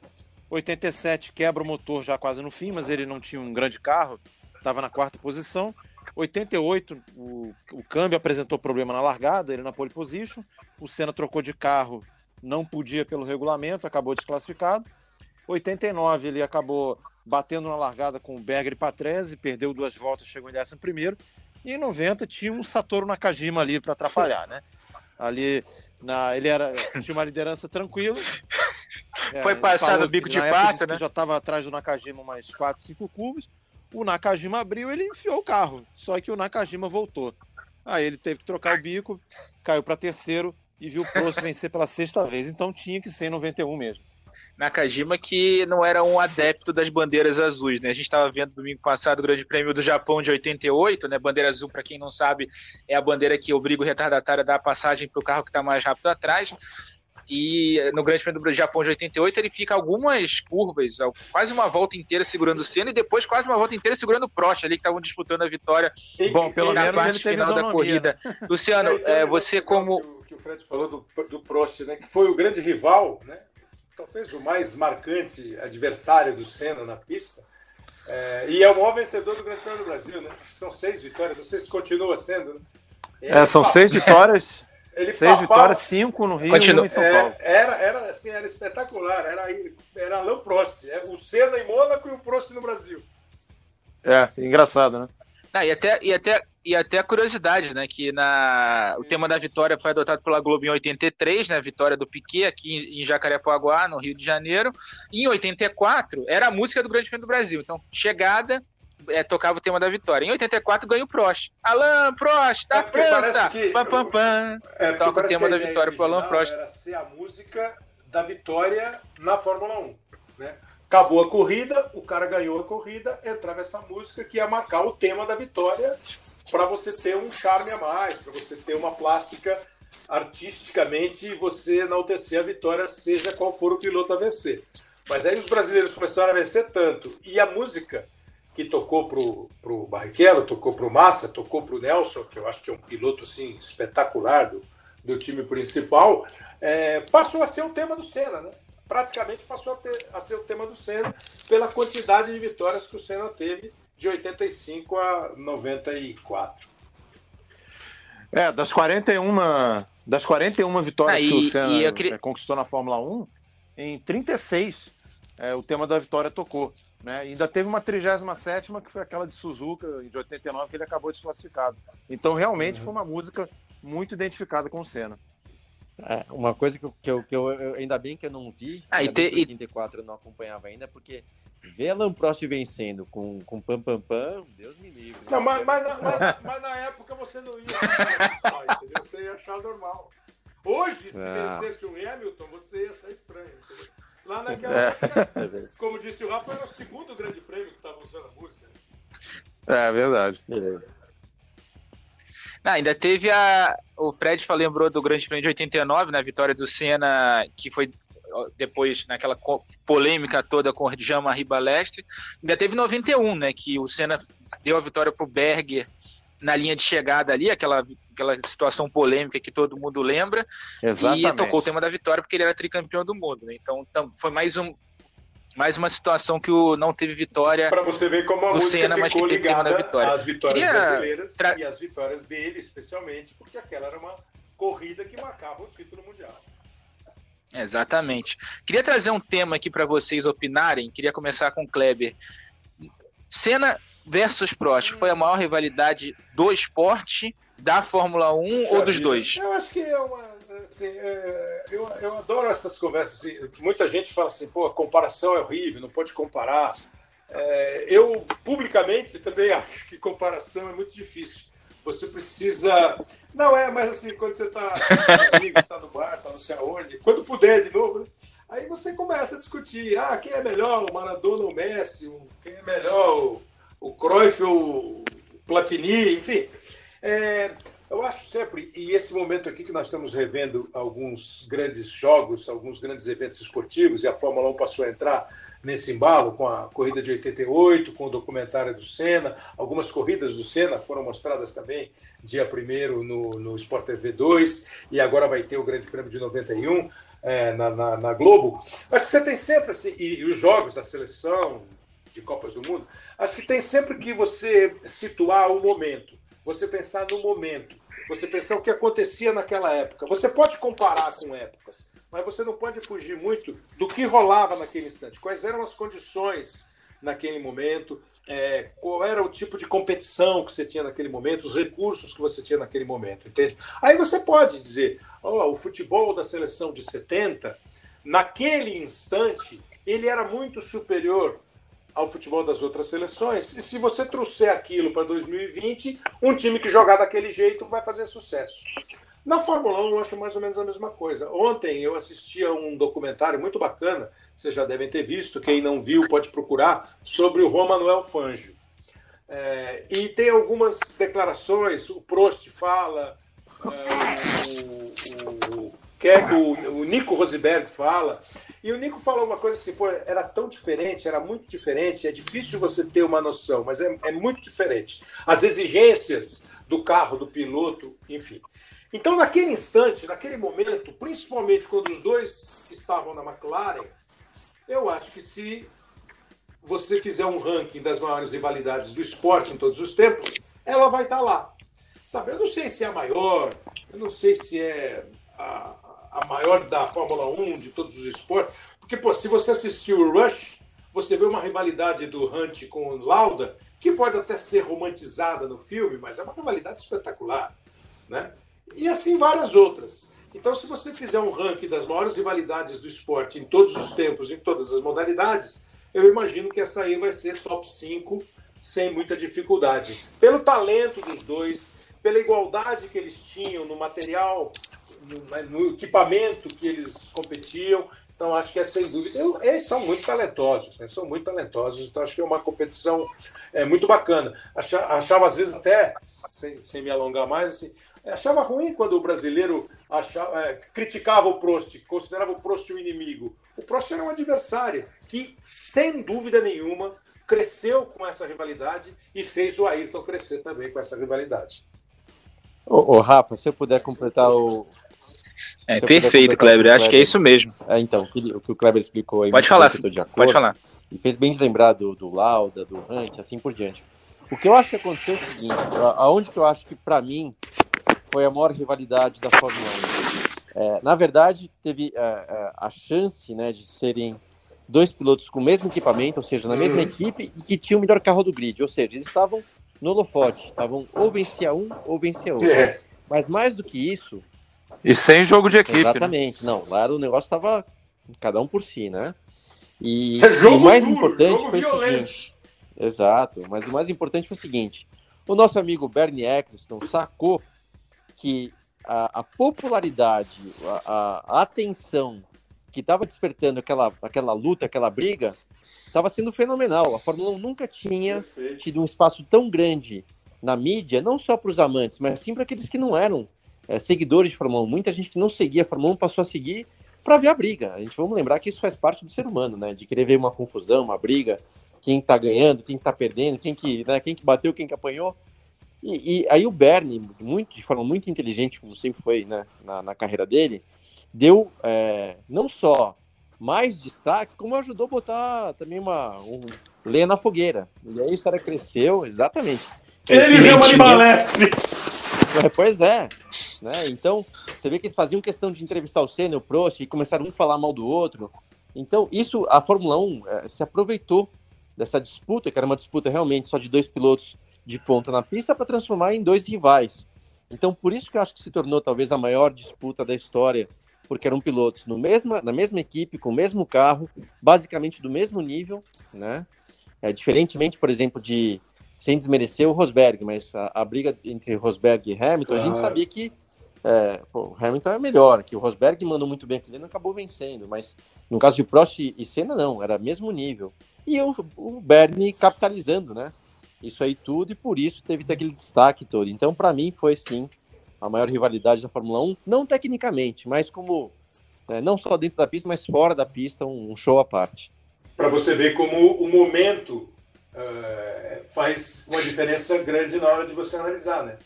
87 quebra o motor já quase no fim, mas ele não tinha um grande carro, estava na quarta posição. 88, o, o câmbio apresentou problema na largada, ele na pole position. O Senna trocou de carro, não podia pelo regulamento, acabou desclassificado. 89, ele acabou batendo na largada com o Berger e Patrese, perdeu duas voltas, chegou em 11 primeiro. E em 90 tinha um Satoru Nakajima ali para atrapalhar, né? Ali na, ele era tinha uma liderança tranquila. Foi passar no bico de pato, né? Já estava atrás do Nakajima umas 4, 5 curvas. O Nakajima abriu, ele enfiou o carro. Só que o Nakajima voltou. Aí ele teve que trocar o bico, caiu para terceiro e viu o Prost vencer pela sexta vez. Então tinha que ser em 91 mesmo. Nakajima que não era um adepto das bandeiras azuis, né? A gente estava vendo domingo passado o Grande Prêmio do Japão de 88, né? Bandeira azul, para quem não sabe, é a bandeira que obriga o retardatário a dar a passagem para o carro que está mais rápido atrás. E no Grande Prêmio do Japão de 88 ele fica algumas curvas, quase uma volta inteira segurando o Senna e depois quase uma volta inteira segurando o Prost ali que estavam disputando a vitória. Bom, pelo na menos parte final da corrida. Luciano, é, você como que o Fred falou do, do Prost, né? Que foi o grande rival, né? Talvez o mais marcante adversário do Senna na pista. É, e é o maior vencedor do Grande Prêmio do Brasil, né? São seis vitórias, não sei se continua sendo. Né? É, são seis vitórias. Ele seis papava, vitórias, cinco no Rio continua. e um em São Paulo. É, era, era, assim, era espetacular. Era, era Alain Prost. É, o Senna em Mônaco e o Prost no Brasil. É, engraçado, né? Não, e, até, e, até, e até a curiosidade, né? Que na, o tema da vitória foi adotado pela Globo em 83, né? Vitória do Piquet aqui em Jacarepaguá, no Rio de Janeiro. E em 84 era a música do Grande Prêmio do Brasil. Então, chegada, é, tocava o tema da vitória. Em 84 ganha o Prost. Alain Prost, da É, França! que- Pam, pam, pam. É, Toca o tema da vitória pro Alain Prost. Era ser a música da vitória na Fórmula 1. Né? Acabou a corrida, o cara ganhou a corrida, entrava essa música que ia marcar o tema da vitória para você ter um charme a mais, para você ter uma plástica artisticamente e você enaltecer a vitória, seja qual for o piloto a vencer. Mas aí os brasileiros começaram a vencer tanto. E a música que tocou pro, pro Barrichello, tocou pro Massa, tocou pro Nelson, que eu acho que é um piloto assim espetacular do, do time principal, é, passou a ser o tema do Senna, né? Praticamente passou a, ter- a ser o tema do Senna pela quantidade de vitórias que o Senna teve de 85 a 94. É, das 41, das 41 vitórias Ah, que o e- Senna e queria- eh, conquistou na Fórmula 1, em 36 é, o tema da vitória tocou. Né? E ainda teve uma 37 que foi aquela de Suzuka, de 89, que ele acabou desclassificado. Então, realmente, Uhum. foi uma música muito identificada com o Senna. É, uma coisa que, eu, que, eu, que eu- eu- ainda bem que eu não vi, Ah, e ainda bem te- que e- 84 eu não acompanhava ainda, porque ver Alan Prost vencendo com, com pam pam pam, Deus me livre. Não, mas, mas, na- mas- mas na época você não ia achar só, entendeu? Você ia achar normal. Hoje, se Ah. vencesse o Hamilton, você ia achar estranho. entendeu? Lá naquela época, como disse o Rafa, era o segundo grande prêmio que estava usando a música. né? É verdade. Beleza. Não, ainda teve a. O Fred lembrou do Grande Prêmio de 89, né? A vitória do Senna, que foi depois naquela polêmica toda com o Jean-Marie Balestre. Ainda teve 91, né? Que o Senna deu a vitória pro Berger na linha de chegada ali, aquela, aquela situação polêmica que todo mundo lembra. Exatamente. E tocou o tema da vitória porque ele era tricampeão do mundo. Né? Então foi mais um. Mais uma situação que o não teve vitória. Para você ver como a Do música Senna, mas que teve ligada da vitória. às vitórias Queria brasileiras tra- e às vitórias dele, especialmente, porque aquela era uma corrida que marcava o título mundial. Exatamente. Queria trazer um tema aqui para vocês opinarem. Queria começar com o Kleber. Senna versus Prost foi a maior rivalidade do esporte, da Fórmula 1 ou dos dois? Eu acho que é uma. Assim, é, eu, eu adoro essas conversas. Assim, muita gente fala assim, pô, a comparação é horrível, não pode comparar. É, eu, publicamente, também acho que comparação é muito difícil. Você precisa. Não é, mas assim, quando você está está no bar, está não sei aonde, quando puder de novo, né? aí você começa a discutir, ah, quem é melhor, o Maradona ou o Messi, quem é melhor, o, o Cruyff ou o Platini, enfim. É, eu acho sempre, e esse momento aqui que nós estamos revendo alguns grandes jogos, alguns grandes eventos esportivos, e a Fórmula 1 passou a entrar nesse embalo com a corrida de 88, com o documentário do Senna, algumas corridas do Senna foram mostradas também dia 1 no, no Sport TV 2, e agora vai ter o Grande Prêmio de 91 é, na, na, na, Globo. Acho que você tem sempre, assim, e, e os jogos da seleção, de Copas do Mundo, acho que tem sempre que você situar o momento, você pensar no momento você pensar o que acontecia naquela época. Você pode comparar com épocas, mas você não pode fugir muito do que rolava naquele instante. Quais eram as condições naquele momento, é, qual era o tipo de competição que você tinha naquele momento, os recursos que você tinha naquele momento, entende? Aí você pode dizer, oh, o futebol da seleção de 70, naquele instante, ele era muito superior ao futebol das outras seleções. E se você trouxer aquilo para 2020, um time que jogar daquele jeito vai fazer sucesso. Na Fórmula 1, eu acho mais ou menos a mesma coisa. Ontem eu assisti a um documentário muito bacana, vocês já devem ter visto, quem não viu pode procurar, sobre o Juan Manuel Fangio. É, e tem algumas declarações, o Prost fala, é, o, o, o, o Nico Rosberg fala, e o Nico falou uma coisa assim, pô, era tão diferente, era muito diferente, é difícil você ter uma noção, mas é, é muito diferente. As exigências do carro, do piloto, enfim. Então, naquele instante, naquele momento, principalmente quando os dois estavam na McLaren, eu acho que se você fizer um ranking das maiores rivalidades do esporte em todos os tempos, ela vai estar lá. Sabe, eu não sei se é a maior, eu não sei se é a, a maior da Fórmula 1, de todos os esportes. Porque, pô, se você assistiu o Rush, você vê uma rivalidade do Hunt com o Lauda, que pode até ser romantizada no filme, mas é uma rivalidade espetacular. Né? E assim várias outras. Então, se você fizer um ranking das maiores rivalidades do esporte em todos os tempos, em todas as modalidades, eu imagino que essa aí vai ser top 5 sem muita dificuldade. Pelo talento dos dois, pela igualdade que eles tinham no material, no, no equipamento que eles competiam. Então, acho que é sem dúvida. Eu, eles são muito talentosos, né? são muito talentosos. Então, acho que é uma competição é, muito bacana. Achava, achava, às vezes, até, sem, sem me alongar mais, assim, achava ruim quando o brasileiro achava, é, criticava o Prost, considerava o Prost um inimigo. O Prost era um adversário que, sem dúvida nenhuma, cresceu com essa rivalidade e fez o Ayrton crescer também com essa rivalidade. Ô, ô, Rafa, se eu puder completar o. É perfeito, Kleber. Eu acho que é isso mesmo. É, então, o que o Kleber explicou aí. Pode falar, pode falar. E fez bem de lembrar do, do Lauda, do Hunt, assim por diante. O que eu acho que aconteceu é o seguinte: aonde que eu acho que, para mim, foi a maior rivalidade da Fórmula 1. É, na verdade, teve é, é, a chance né, de serem dois pilotos com o mesmo equipamento, ou seja, na mesma equipe, e que tinham o melhor carro do grid. Ou seja, eles estavam no holofote. Estavam ou vencia um ou vencia outro. É. Mas mais do que isso. E sem jogo de equipe. Né? Exatamente. Né? Não, lá o negócio estava cada um por si, né? E, é jogo o mais duro, importante foi violento. o seguinte. Exato. Mas o mais importante foi o seguinte: o nosso amigo Bernie Eccleston sacou que a, a popularidade, a, a atenção que estava despertando aquela, aquela luta, aquela briga, estava sendo fenomenal. A Fórmula 1 nunca tinha Perfeito. tido um espaço tão grande na mídia, não só para os amantes, mas sim para aqueles que não eram é, seguidores de Fórmula 1. Muita gente que não seguia a Fórmula 1 passou a seguir para ver a briga. A gente vamos lembrar que isso faz parte do ser humano, né? De querer ver uma confusão, uma briga, quem está ganhando, quem está perdendo, quem que, né, quem que bateu, quem que apanhou. E, e, aí o Bernie, muito, de forma muito inteligente, como sempre foi né, na, na carreira dele, deu é, não só mais destaque, como ajudou a botar também uma um, lenha na fogueira. E aí a história cresceu, exatamente. Ele chama de balestre! É, pois é. Né? Então, você vê que eles faziam questão de entrevistar o Senna, o Prost, e começaram um a falar mal do outro. Então, isso, a Fórmula 1 é, se aproveitou dessa disputa, que era uma disputa realmente só de dois pilotos de ponta na pista, para transformar em dois rivais. Então, por isso que eu acho que se tornou talvez a maior disputa da história porque eram pilotos no mesma, na mesma equipe, com o mesmo carro, basicamente do mesmo nível, né? É, diferentemente, por exemplo, de sem desmerecer o Rosberg, mas a, a briga entre Rosberg e Hamilton, a gente sabia que é, pô, o Hamilton é melhor, que o Rosberg mandou muito bem aquele ano acabou vencendo, mas no caso de Prost e Senna não, era mesmo nível. E o, o Bernie capitalizando, né? Isso aí tudo, e por isso teve aquele destaque todo. Então, para mim, foi sim a maior rivalidade da Fórmula 1, não tecnicamente, mas como né, não só dentro da pista, mas fora da pista, um, um show à parte. Para você ver como o momento uh, faz uma diferença grande na hora de você analisar, né?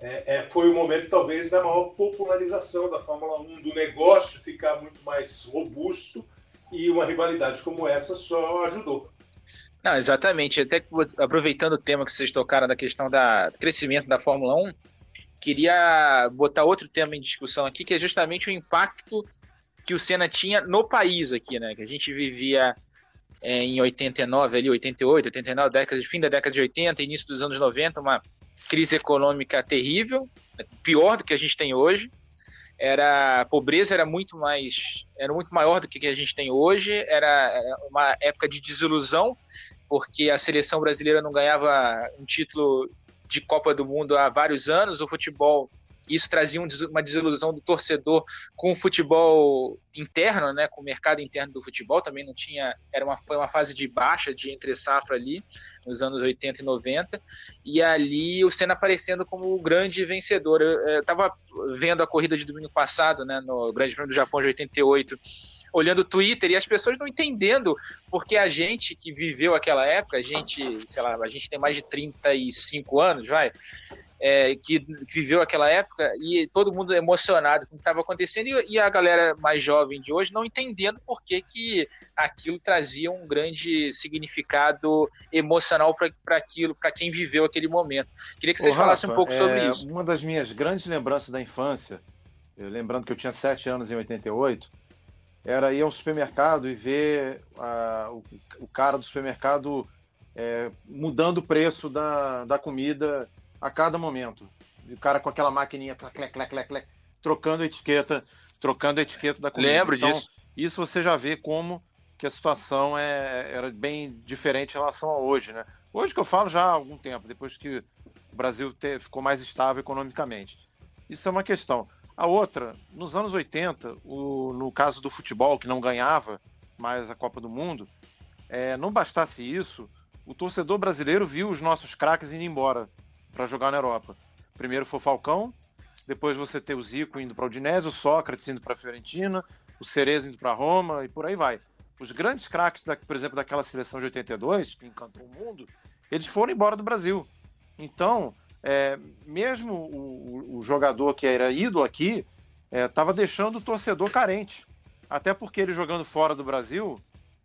É, é, foi o momento, talvez, da maior popularização da Fórmula 1, do negócio ficar muito mais robusto e uma rivalidade como essa só ajudou. Não, exatamente. Até aproveitando o tema que vocês tocaram da questão da, do crescimento da Fórmula 1, queria botar outro tema em discussão aqui, que é justamente o impacto que o Senna tinha no país aqui, né? Que a gente vivia é, em 89, ali, 88, 89, década, fim da década de 80, início dos anos 90, uma crise econômica terrível, pior do que a gente tem hoje. Era a pobreza era muito mais era muito maior do que a gente tem hoje. Era uma época de desilusão porque a seleção brasileira não ganhava um título de Copa do Mundo há vários anos. O futebol isso trazia uma desilusão do torcedor com o futebol interno, né, com o mercado interno do futebol, também não tinha, era uma, foi uma fase de baixa, de entre safra ali, nos anos 80 e 90, e ali o Senna aparecendo como o grande vencedor. Eu estava vendo a corrida de domingo passado, né, no Grande Prêmio do Japão de 88, olhando o Twitter e as pessoas não entendendo porque a gente que viveu aquela época, a gente, sei lá, a gente tem mais de 35 anos, vai, é, que viveu aquela época e todo mundo emocionado com o que estava acontecendo e, e, a galera mais jovem de hoje não entendendo por que, que aquilo trazia um grande significado emocional para aquilo, para quem viveu aquele momento. Queria que vocês falassem um pouco é, sobre isso. Uma das minhas grandes lembranças da infância, lembrando que eu tinha sete anos em 88, era ir ao supermercado e ver o, o, cara do supermercado é, mudando o preço da, da comida a cada momento. o cara com aquela maquininha, clac, clac, clac, clac, clac, trocando a etiqueta, trocando a etiqueta da comida. Lembro então, disso. Isso você já vê como que a situação é, era bem diferente em relação a hoje, né? Hoje que eu falo já há algum tempo, depois que o Brasil te, ficou mais estável economicamente. Isso é uma questão. A outra, nos anos 80, o, no caso do futebol, que não ganhava mais a Copa do Mundo, é, não bastasse isso, o torcedor brasileiro viu os nossos craques indo embora para jogar na Europa. Primeiro foi o Falcão, depois você tem o Zico indo para o Udinese, o Sócrates indo para a Fiorentina, o Cerezo indo para Roma e por aí vai. Os grandes craques, da, por exemplo, daquela seleção de 82, que encantou o mundo, eles foram embora do Brasil. Então, é, mesmo o, o, jogador que era ídolo aqui estava é, deixando o torcedor carente. Até porque ele jogando fora do Brasil,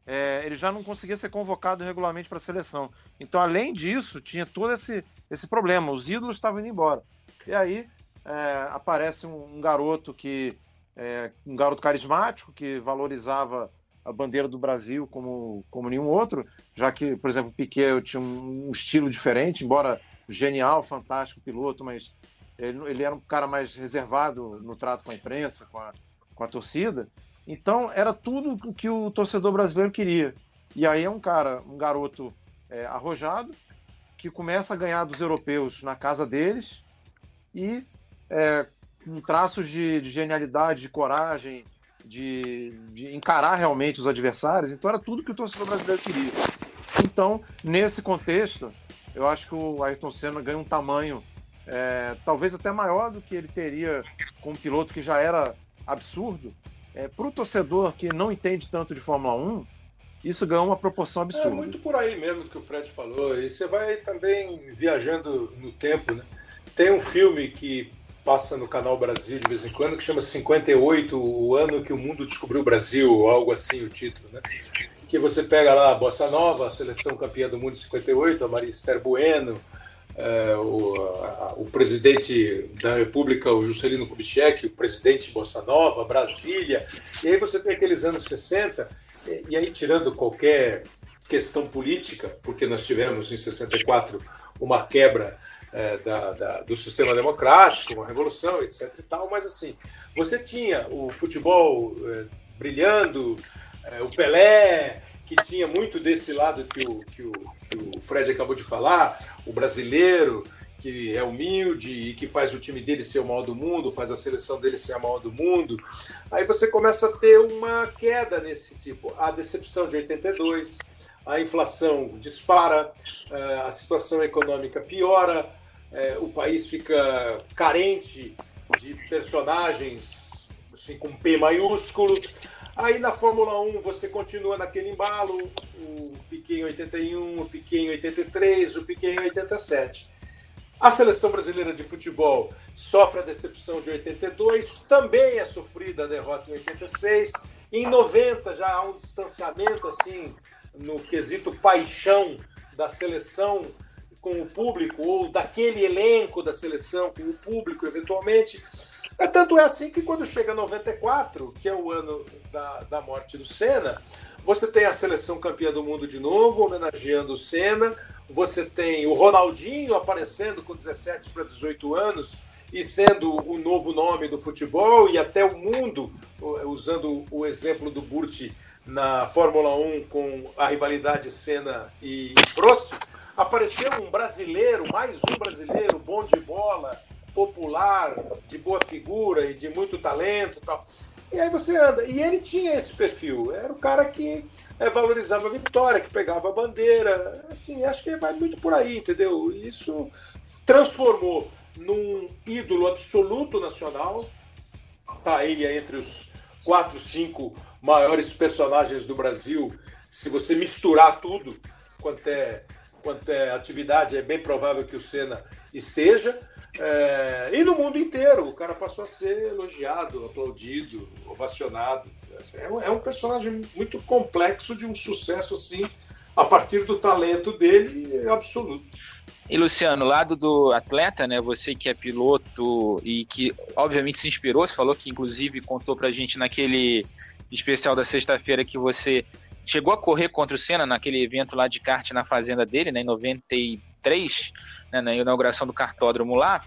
é, ele já não conseguia ser convocado regularmente para a seleção. Então, além disso, tinha todo esse, esse problema. Os ídolos estavam indo embora. E aí é, aparece um, um, garoto que. É, um garoto carismático que valorizava a bandeira do Brasil como, como nenhum outro, já que, por exemplo, o Piquet tinha um, um estilo diferente, embora genial, fantástico piloto, mas ele, ele, era um cara mais reservado no trato com a imprensa, com a, com a torcida. Então era tudo o que o torcedor brasileiro queria. E aí é um cara, um garoto é, arrojado, que começa a ganhar dos europeus na casa deles e é, com traços de, de, genialidade, de coragem, de, de, encarar realmente os adversários. Então era tudo que o torcedor brasileiro queria. Então, nesse contexto, eu acho que o Ayrton Senna ganha um tamanho é, talvez até maior do que ele teria com um piloto que já era absurdo. É, Para o torcedor que não entende tanto de Fórmula 1, isso ganhou uma proporção é absurda. É muito por aí mesmo que o Fred falou. E você vai também viajando no tempo, né? Tem um filme que passa no canal Brasil de vez em quando que chama 58, o ano que o mundo descobriu o Brasil, algo assim o título, né? Que você pega lá a Bossa Nova, a seleção campeã do mundo de 58, a Maria Esther Bueno, é, o, a, o, presidente da República, o Juscelino Kubitschek, o presidente de Bossa Nova, Brasília, e aí você tem aqueles anos 60, e, e aí tirando qualquer questão política, porque nós tivemos em 64 uma quebra é, da, da, do sistema democrático, uma revolução, etc. E tal, mas assim, você tinha o futebol é, brilhando, o Pelé, que tinha muito desse lado que o, que o, que o Fred acabou de falar, o brasileiro, que é humilde e que faz o time dele ser o maior do mundo, faz a seleção dele ser a maior do mundo. Aí você começa a ter uma queda nesse tipo. A decepção de 82, a inflação dispara, eh, a situação econômica piora, eh, o país fica carente de personagens assim, com P maiúsculo. Aí na Fórmula 1 você continua naquele embalo, o Piquet em 81, o Piquet em 83, o Piquet em 87. A seleção brasileira de futebol sofre a decepção de 82, também é sofrida a derrota em 86. Em 90 já há um distanciamento assim no quesito paixão da seleção com o público ou daquele elenco da seleção com o público eventualmente. É, tanto é assim que quando chega 94, que é o ano da, da morte do Senna, você tem a seleção campeã do mundo de novo, homenageando o Senna, você tem o Ronaldinho aparecendo com 17 para 18 anos e sendo o novo nome do futebol, e até o mundo, usando o exemplo do Burt na Fórmula 1 com a rivalidade Senna e Prost, apareceu um brasileiro, mais um brasileiro, bom de bola, popular, de boa figura e de muito talento tal. E aí você anda. E ele tinha esse perfil. Era o cara que é, valorizava a vitória, que pegava a bandeira. Assim, acho que vai muito por aí, entendeu? Isso transformou num ídolo absoluto nacional. Tá ele entre os quatro, cinco maiores personagens do Brasil. Se você misturar tudo, quanto é, quanto é atividade, é bem provável que o Senna esteja. É, e no mundo inteiro, o cara passou a ser elogiado, aplaudido, ovacionado. É um, é personagem muito complexo de um sucesso assim, a partir do talento dele absoluto. E Luciano, lado do atleta, né? Você que é piloto e que obviamente se inspirou, você falou que inclusive contou pra gente naquele especial da sexta-feira que você chegou a correr contra o Senna naquele evento lá de kart na fazenda dele, né, em 93, né, na inauguração do cartódromo lá.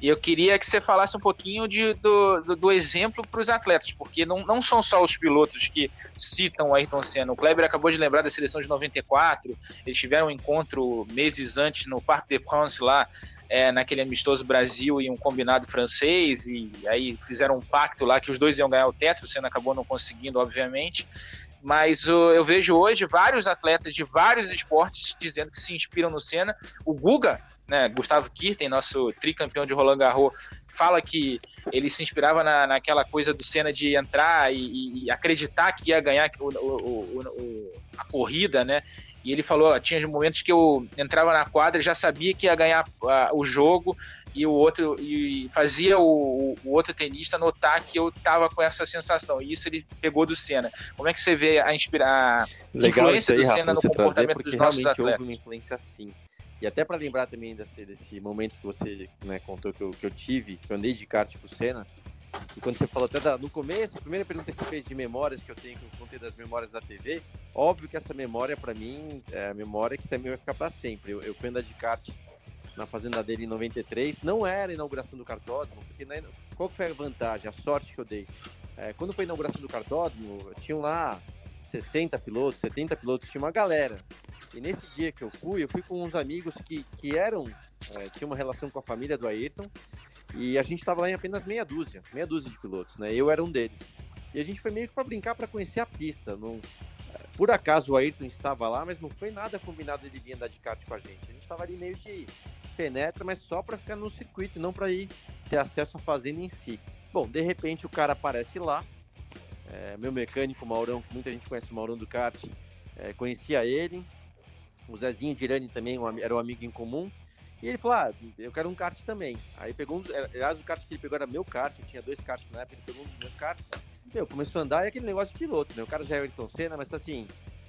E eu queria que você falasse um pouquinho de, do, do, do exemplo para os atletas, porque não, não são só os pilotos que citam o Ayrton Senna. O Kleber acabou de lembrar da seleção de 94, eles tiveram um encontro meses antes no Parc de France lá, é, naquele amistoso Brasil e um combinado francês, e aí fizeram um pacto lá que os dois iam ganhar o teto, o Senna acabou não conseguindo, obviamente mas uh, eu vejo hoje vários atletas de vários esportes dizendo que se inspiram no Senna. O Guga, né, Gustavo Kirten, nosso tricampeão de Roland Garros, fala que ele se inspirava na, naquela coisa do Senna de entrar e, e acreditar que ia ganhar o, o, o, a corrida, né? E ele falou, tinha momentos que eu entrava na quadra e já sabia que ia ganhar uh, o jogo e o outro e fazia o, o, outro tenista notar que eu tava com essa sensação. E isso ele pegou do Senna. Como é que você vê a, inspira... a influência aí, do Senna no comportamento dos nossos atletas? Houve uma influência sim. E até para lembrar também desse, desse momento que você né, contou que eu, que eu tive, que eu andei de kart com o Senna, e quando você falou até da, no começo, a primeira pergunta que você fez de memórias que eu tenho, que eu contei das memórias da TV, óbvio que essa memória, para mim, é a memória que também vai ficar para sempre. Eu, eu fui andar de kart na fazenda dele em 93, não era a inauguração do cartódromo, porque na, qual foi a vantagem, a sorte que eu dei? É, quando foi a inauguração do cartódromo, tinham lá 60 pilotos, 70 pilotos, tinha uma galera. E nesse dia que eu fui, eu fui com uns amigos que, que eram, é, tinham uma relação com a família do Ayrton, e a gente estava lá em apenas meia dúzia, meia dúzia de pilotos, né? Eu era um deles. E a gente foi meio que para brincar para conhecer a pista. Não... Por acaso o Ayrton estava lá, mas não foi nada combinado ele vir andar de kart com a gente. A gente estava ali meio de penetra, mas só para ficar no circuito, não para ir ter acesso à fazenda em si. Bom, de repente o cara aparece lá. É, meu mecânico Maurão, que muita gente conhece o Maurão do kart, é, conhecia ele. O Zezinho Dirani também era um amigo em comum. E ele falou: Ah, eu quero um kart também. Aí pegou um. Aliás, o kart que ele pegou era meu kart, eu tinha dois karts na época, ele pegou um dos meus karts. Meu, começou a andar e aquele negócio de piloto, né? O cara já é Ayrton Senna, mas assim.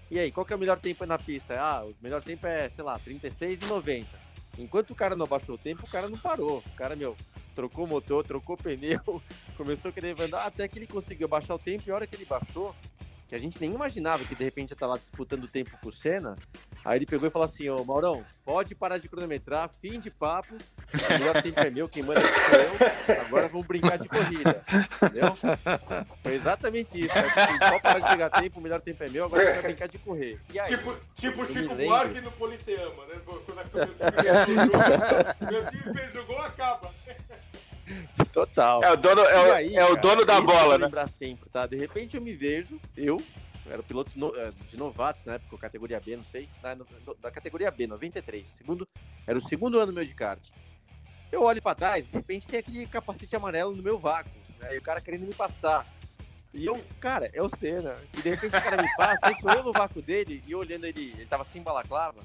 E aí, qual que é o melhor tempo na pista? Ah, o melhor tempo é, sei lá, 36 e 90. Enquanto o cara não abaixou o tempo, o cara não parou. O cara, meu, trocou motor, trocou pneu, começou a querer andar até que ele conseguiu baixar o tempo. E a hora que ele baixou, que a gente nem imaginava que de repente ia estar lá disputando o tempo com o Senna, Aí ele pegou e falou assim, ô Maurão, pode parar de cronometrar, fim de papo, o melhor tempo é meu, quem manda é eu, agora vamos brincar de corrida, entendeu? Foi exatamente isso, né? Assim, pode parar de pegar tempo, o melhor tempo é meu, agora vamos brincar de correr. E aí, Tipo, tipo Chico Buarque no Politeama, né? Quando a câmera Meu time fez o gol, acaba. total. É o dono, é, o- aí, é o cara, dono da isso eu bola, né? lembrar sempre, tá? De repente eu me vejo, eu era piloto eh, de novatos na época, categoria B, não sei, no- da categoria B, 93, segundo, era o segundo ano meu de kart. Eu olho pra trás, de repente tem aquele capacete amarelo no meu vácuo, né? E o cara querendo me passar. E eu, cara, é o Senna. E de repente o cara me passa, aí sou eu no vácuo dele, e olhando ele, ele tava sem balaclava,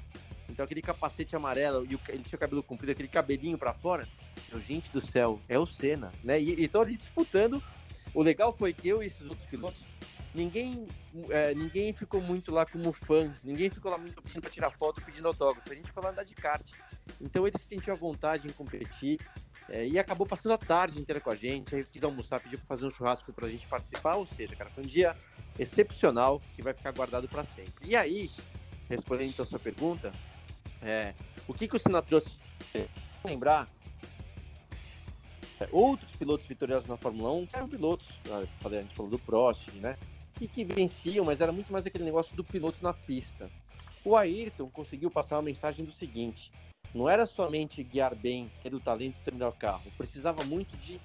então aquele capacete amarelo, e o- ele tinha o cabelo comprido, aquele cabelinho pra fora. Eu, gente do céu, é o Senna, né? E, e tô ali disputando. O legal foi que eu e esses outros pilotos, ninguém, é, ninguém ficou muito lá como fã, ninguém ficou lá muito pedindo pra tirar foto, pedindo autógrafo. A gente foi lá andar de kart. Então ele se sentiu à vontade em competir. é, e acabou passando a tarde inteira com a gente. Aí quis almoçar, pediu pra fazer um churrasco pra gente participar. Ou seja, cara, foi um dia excepcional que vai ficar guardado pra sempre. E aí, respondendo então a sua pergunta, é, o que, que o Senna trouxe? Lembrar é, outros pilotos vitoriosos na Fórmula 1 que eram pilotos, falei, a gente falou do Prost, né? Que, que venciam, mas era muito mais aquele negócio do piloto na pista. O Ayrton conseguiu passar uma mensagem do seguinte: não era somente guiar bem, ter o talento de ter o carro, precisava muito de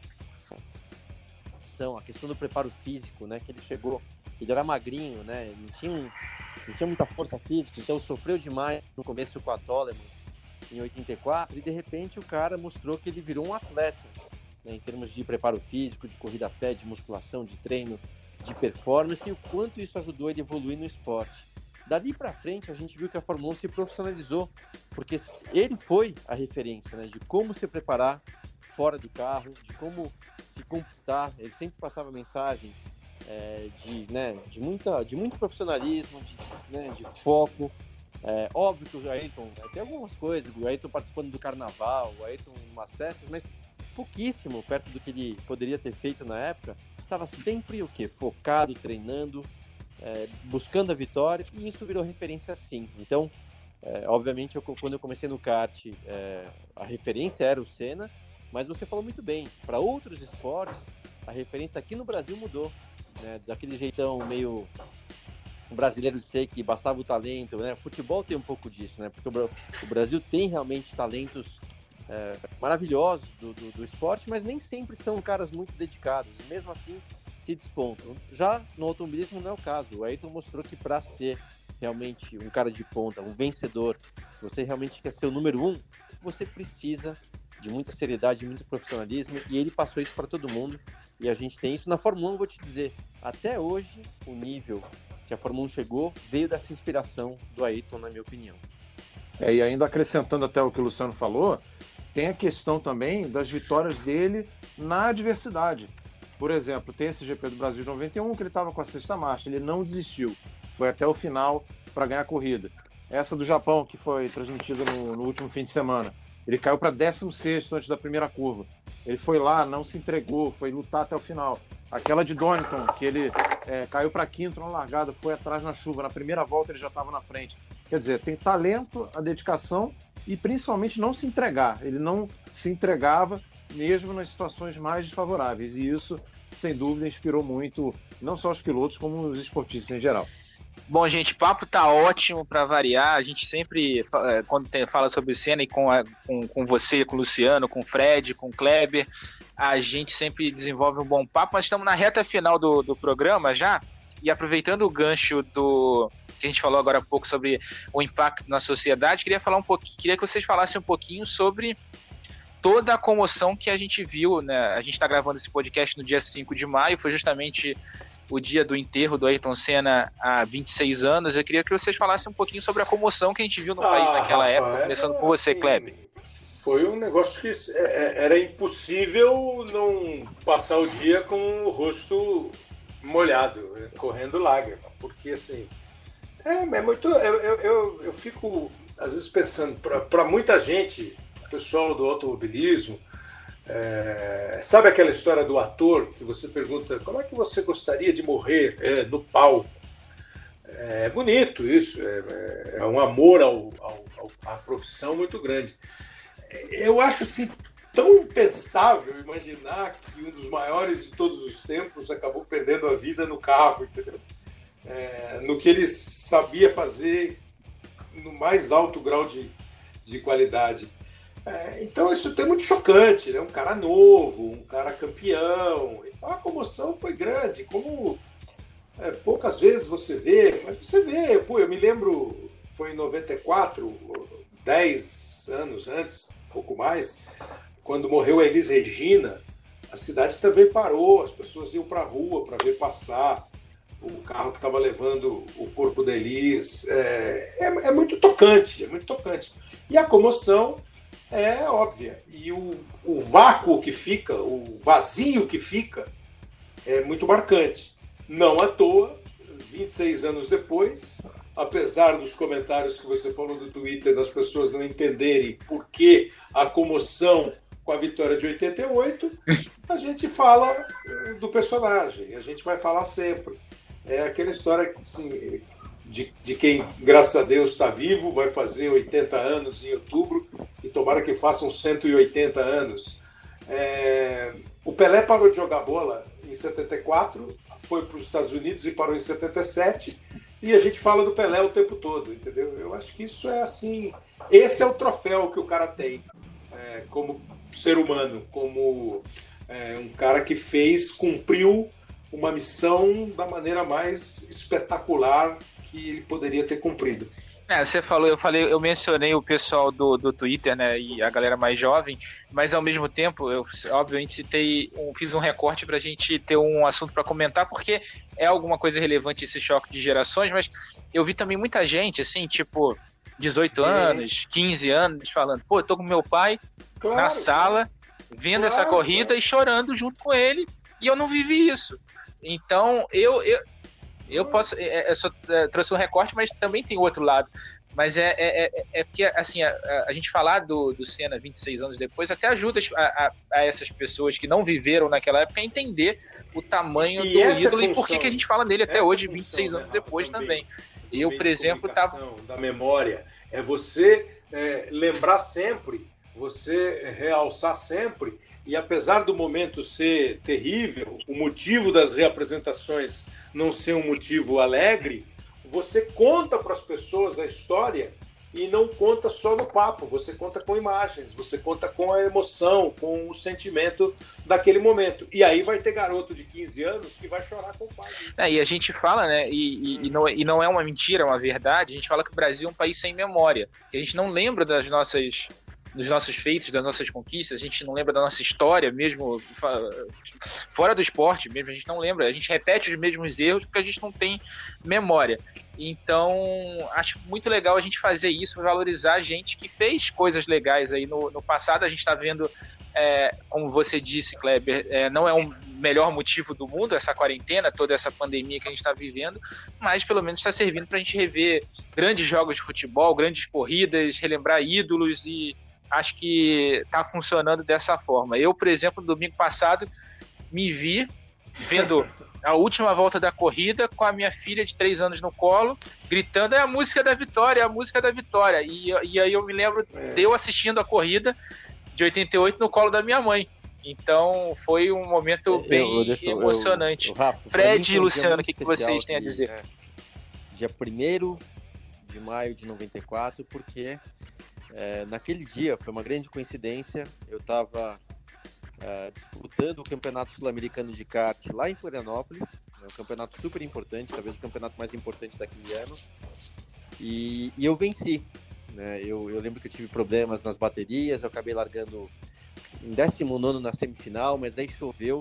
a questão do preparo físico, né? Que ele chegou, ele era magrinho, né? Não tinha, não tinha muita força física, então sofreu demais no começo com a Toleman em 84 e de repente o cara mostrou que ele virou um atleta né, em termos de preparo físico, de corrida a pé, de musculação, de treino, de performance e o quanto isso ajudou ele a evoluir no esporte. Dali para frente a gente viu que a Fórmula 1 se profissionalizou, porque ele foi a referência né, de como se preparar fora do carro, de como se comportar. Ele sempre passava mensagem é, de, né, de, muita, de muito profissionalismo, de, né, de foco. É, óbvio que o Ayrton, né, tem algumas coisas, o Ayrton participando do carnaval, o Ayrton em umas festas, mas pouquíssimo perto do que ele poderia ter feito na época. Estava sempre o quê? Focado, treinando, é, buscando a vitória, e isso virou referência sim. Então, é, obviamente, eu, quando eu comecei no kart, é, a referência era o Senna, mas você falou muito bem, para outros esportes, a referência aqui no Brasil mudou, né? daquele jeitão meio brasileiro de ser que bastava o talento, né? Futebol tem um pouco disso, né? Porque o Brasil tem realmente talentos é, maravilhosos do, do, do esporte, mas nem sempre são caras muito dedicados, e mesmo assim se despontam. Já no automobilismo não é o caso. O Ayrton mostrou que para ser realmente um cara de ponta, um vencedor, se você realmente quer ser o número um, você precisa de muita seriedade, muito profissionalismo, e ele passou isso para todo mundo. E a gente tem isso na Fórmula 1, eu vou te dizer, até hoje o nível que a Fórmula 1 chegou veio dessa inspiração do Ayrton, na minha opinião. É, e ainda acrescentando até o que o Luciano falou, tem a questão também das vitórias dele na adversidade. Por exemplo, tem esse GP do Brasil de 91 que ele estava com a sexta marcha, ele não desistiu, foi até o final para ganhar a corrida. Essa do Japão, que foi transmitida no, no último fim de semana, ele caiu para 16 antes da primeira curva. Ele foi lá, não se entregou, foi lutar até o final. Aquela de Donington, que ele é, caiu para quinto na largada, foi atrás na chuva. Na primeira volta ele já estava na frente. Quer dizer, tem talento, a dedicação e principalmente não se entregar. Ele não se entregava mesmo nas situações mais desfavoráveis. E isso, sem dúvida, inspirou muito não só os pilotos, como os esportistas em geral. Bom, gente, o papo tá ótimo para variar. A gente sempre, eh, quando tem- fala sobre cena e com, a- com, com você, com o Luciano, com o Fred, com o Kleber, a gente sempre desenvolve um bom papo. Mas estamos na reta final do, do programa já. E aproveitando o gancho do que a gente falou agora há pouco sobre o impacto na sociedade, queria falar um pouquinho, queria que vocês falassem um pouquinho sobre toda a comoção que a gente viu, né? A gente está gravando esse podcast no dia 5 de maio, foi justamente o dia do enterro do Ayrton Senna há 26 anos. Eu queria que vocês falassem um pouquinho sobre a comoção que a gente viu no país Ah, naquela Rafa, época, começando por você, assim, Kleber. Foi um negócio que é, é, era impossível não passar o dia com o rosto molhado, correndo lágrima, porque assim é, é muito. Eu, eu, eu, eu fico às vezes pensando para muita gente, pessoal do automobilismo, é, sabe aquela história do ator que você pergunta como é que você gostaria de morrer é, no palco? É bonito isso, é, é um amor ao, ao, à profissão muito grande. Eu acho assim tão impensável imaginar que um dos maiores de todos os tempos acabou perdendo a vida no carro, entendeu? É, no que ele sabia fazer no mais alto grau de, de qualidade. É, então isso é muito chocante, né? Um cara novo, um cara campeão. Então a comoção foi grande, como é, poucas vezes você vê, mas você vê, pô, eu me lembro, foi em 94, 10 anos antes, pouco mais, quando morreu a Elis Regina, a cidade também parou, as pessoas iam para a rua para ver passar o carro que estava levando o corpo da Elis. É, é, é, muito tocante, é muito tocante. E a comoção é óbvia. E o, o vácuo que fica, o vazio que fica, é muito marcante. Não à toa, 26 anos depois, apesar dos comentários que você falou do Twitter, das pessoas não entenderem por que a comoção com a vitória de 88, a gente fala eh, do personagem, a gente vai falar sempre. É aquela história assim, de, de quem, graças a Deus, está vivo, vai fazer 80 anos em outubro e tomara que façam 180 anos. É... O Pelé parou de jogar bola em 74, foi para os Estados Unidos e parou em 77, e a gente fala do Pelé o tempo todo, entendeu? Eu acho que isso é assim. Esse é o troféu que o cara tem é, como ser humano, como é, um cara que fez, cumpriu uma missão da maneira mais espetacular que ele poderia ter cumprido. É, você falou, eu falei, eu mencionei o pessoal do, do Twitter, né, e a galera mais jovem, mas ao mesmo tempo, eu obviamente citei, um, fiz um recorte para a gente ter um assunto para comentar, porque é alguma coisa relevante esse choque de gerações, mas eu vi também muita gente, assim, tipo, 18 anos, 15 anos, falando, pô, eu tô com meu pai claro, na sala, vendo claro, essa corrida e chorando junto com ele, e eu não vivi isso. Então, eu, eu, eu posso. É, é, eu só é, trouxe um recorte, mas também tem outro lado. Mas é, é, é, porque, assim, a, a, gente falar do, do Senna 26 anos depois até ajuda a, a, a, essas pessoas que não viveram naquela época a entender o tamanho e do ídolo função, e por que, que a gente fala dele até hoje, 26 função, anos né, depois também. também. Eu, por exemplo, tava. Da memória. É você é, lembrar sempre, você realçar sempre, e apesar do momento ser terrível, o motivo das reapresentações não ser um motivo alegre, você conta para as pessoas a história e não conta só no papo, você conta com imagens, você conta com a emoção, com o sentimento daquele momento. E aí vai ter garoto de 15 anos que vai chorar com o pai. É, e a gente fala, né, e, e, e, não, e não é uma mentira, é uma verdade, a gente fala que o Brasil é um país sem memória, a gente não lembra das nossas dos nossos feitos, das nossas conquistas, a gente não lembra da nossa história mesmo, fora do esporte mesmo, a gente não lembra, a gente repete os mesmos erros porque a gente não tem memória. Então, acho muito legal a gente fazer isso, valorizar a gente que fez coisas legais aí no, no passado. A gente está vendo, é, como você disse, Kleber, é, não é o melhor motivo do mundo essa quarentena, toda essa pandemia que a gente está vivendo, mas pelo menos está servindo para a gente rever grandes jogos de futebol, grandes corridas, relembrar ídolos e acho que está funcionando dessa forma. Eu, por exemplo, no domingo passado, me vi vendo a última volta da corrida com a minha filha de três anos no colo, gritando: é a música da vitória, é a música da vitória. E, e aí eu me lembro é. de eu assistindo a corrida de 88 no colo da minha mãe. Então foi um momento bem eu, eu, emocionante. Eu, Rafa, Fred e Luciano, o que, que vocês têm a dizer? É, dia 1 de maio de 94, porque é, naquele dia, foi uma grande coincidência, eu estava é, disputando o Campeonato Sul-Americano de kart lá em Florianópolis, é um campeonato super importante, talvez o campeonato mais importante daquele ano, e, e eu venci. Né? Eu, eu lembro que eu tive problemas nas baterias, eu acabei largando em 19 na semifinal, mas daí choveu.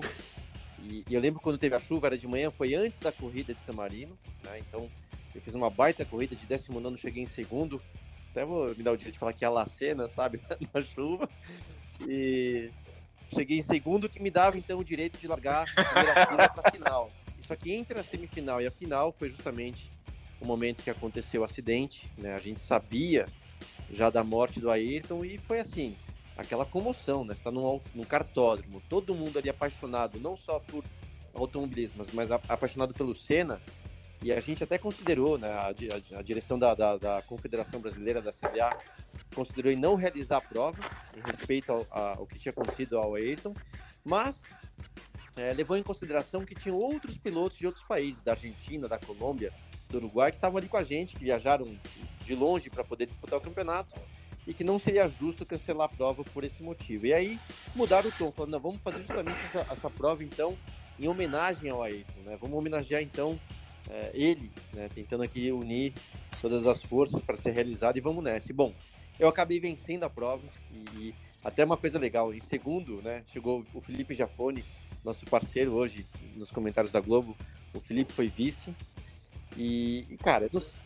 E, e, eu lembro quando teve a chuva, era de manhã, foi antes da corrida de San Marino, né? então eu fiz uma baita corrida de 19, cheguei em segundo, até vou me dar o direito de falar que é a Lacena, sabe? Na chuva. E cheguei em segundo, que me dava então o direito de largar a primeira fila para a final. Só que entre a semifinal e a final foi justamente o momento que aconteceu o acidente, né? A gente sabia já da morte do Ayrton e foi assim, aquela comoção, né? Você tá num, num cartódromo, todo mundo ali apaixonado, não só por automobilismo, mas apaixonado pelo Senna. E a gente até considerou, né, a, a, a direção da, da, da, Confederação Brasileira da CBA considerou em não realizar a prova, em respeito ao, ao que tinha acontecido ao Ayrton, mas é, levou em consideração que tinham outros pilotos de outros países, da Argentina, da Colômbia, do Uruguai, que estavam ali com a gente, que viajaram de longe para poder disputar o campeonato e que não seria justo cancelar a prova por esse motivo. E aí mudaram o tom, falando, vamos fazer justamente essa, essa prova então em homenagem ao Ayrton, né? Vamos homenagear então é, ele, né? Tentando aqui unir todas as forças para ser realizado e vamos nessa. E, bom, eu acabei vencendo a prova e, e, até uma coisa legal, em segundo, né? Chegou o Felipe Jafone, nosso parceiro hoje nos comentários da Globo. O Felipe foi vice e, e cara, nos,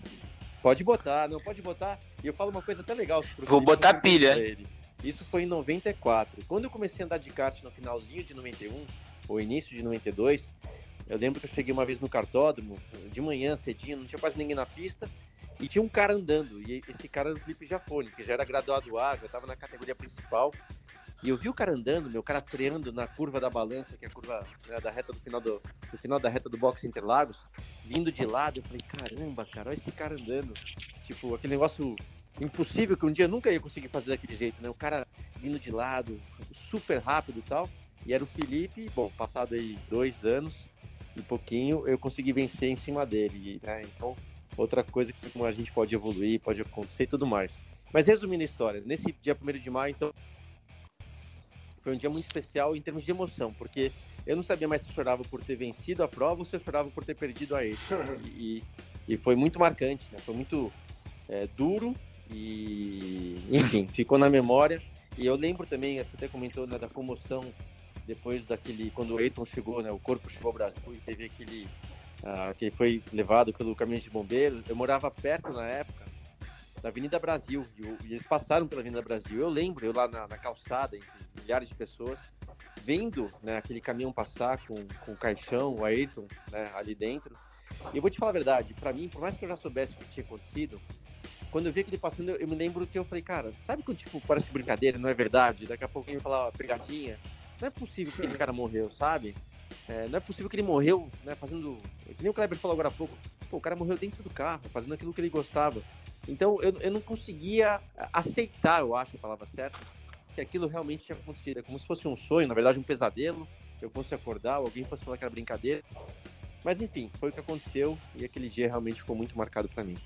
pode botar, não pode botar. E eu falo uma coisa até legal. Vou Felipe, botar pilha. Isso foi em 94. Quando eu comecei a andar de kart no finalzinho de 91, ou início de 92, eu lembro que eu cheguei uma vez no cartódromo, de manhã, cedinho, não tinha quase ninguém na pista, e tinha um cara andando, e esse cara era o Felipe Jafone, que já era graduado A, já estava na categoria principal, e eu vi o cara andando, meu cara freando na curva da balança, que é a curva né, da reta do final do, do final da reta do box Interlagos, vindo de lado, eu falei, caramba, cara, olha esse cara andando. Tipo, aquele negócio impossível que um dia eu nunca ia conseguir fazer daquele jeito, né? O cara vindo de lado, super rápido e tal. E era o Felipe, bom, passado aí dois anos e pouquinho, eu consegui vencer em cima dele, né? Então, outra coisa que como a gente pode evoluir, pode acontecer e tudo mais. Mas resumindo a história, nesse dia 1 de maio, então, foi um dia muito especial em termos de emoção, porque eu não sabia mais se eu chorava por ter vencido a prova ou se eu chorava por ter perdido a ele. E, e foi muito marcante, né? Foi muito é, duro e, enfim, ficou na memória. E eu lembro também, você até comentou né, da comoção depois daquele quando o Ayrton chegou, né, o corpo chegou ao Brasil e teve aquele uh, que foi levado pelo caminhão de bombeiros. Eu morava perto na época da Avenida Brasil e, e eles passaram pela Avenida Brasil. Eu lembro eu lá na, na calçada entre milhares de pessoas vendo né, aquele caminhão passar com, com o caixão, o Ayrton né, ali dentro. E eu vou te falar a verdade, para mim, por mais que eu já soubesse o que tinha acontecido, quando eu vi aquele passando, eu, eu me lembro que eu falei, cara, sabe quando tipo parece brincadeira, não é verdade? Daqui a pouco ele falar pegadinha. Não é possível que aquele cara morreu, sabe? É, não é possível que ele morreu, né, fazendo. Que nem o Kleber falou agora há pouco. Pô, o cara morreu dentro do carro, fazendo aquilo que ele gostava. Então eu, eu não conseguia aceitar, eu acho a palavra certa, que aquilo realmente tinha acontecido. É como se fosse um sonho, na verdade, um pesadelo. Eu fosse acordar, alguém fosse falar que era brincadeira. Mas enfim, foi o que aconteceu e aquele dia realmente ficou muito marcado para mim.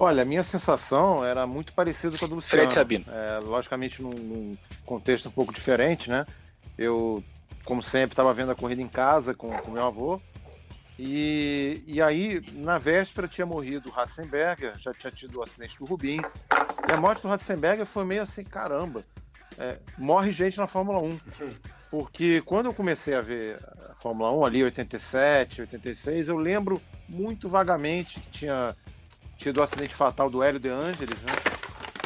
Olha, a minha sensação era muito parecida com a do Luciano. Fred Sabino. É, logicamente, num, num, contexto um pouco diferente, né? Eu, como sempre, estava vendo a corrida em casa com, com meu avô. E, e aí, na véspera, tinha morrido o Ratzenberger, já tinha tido o acidente do Rubim. E a morte do Ratzenberger foi meio assim: caramba, é, morre gente na Fórmula 1. Porque quando eu comecei a ver a Fórmula 1 ali, 87, 86, eu lembro muito vagamente que tinha tido o acidente fatal do Hélio De Angelis, né?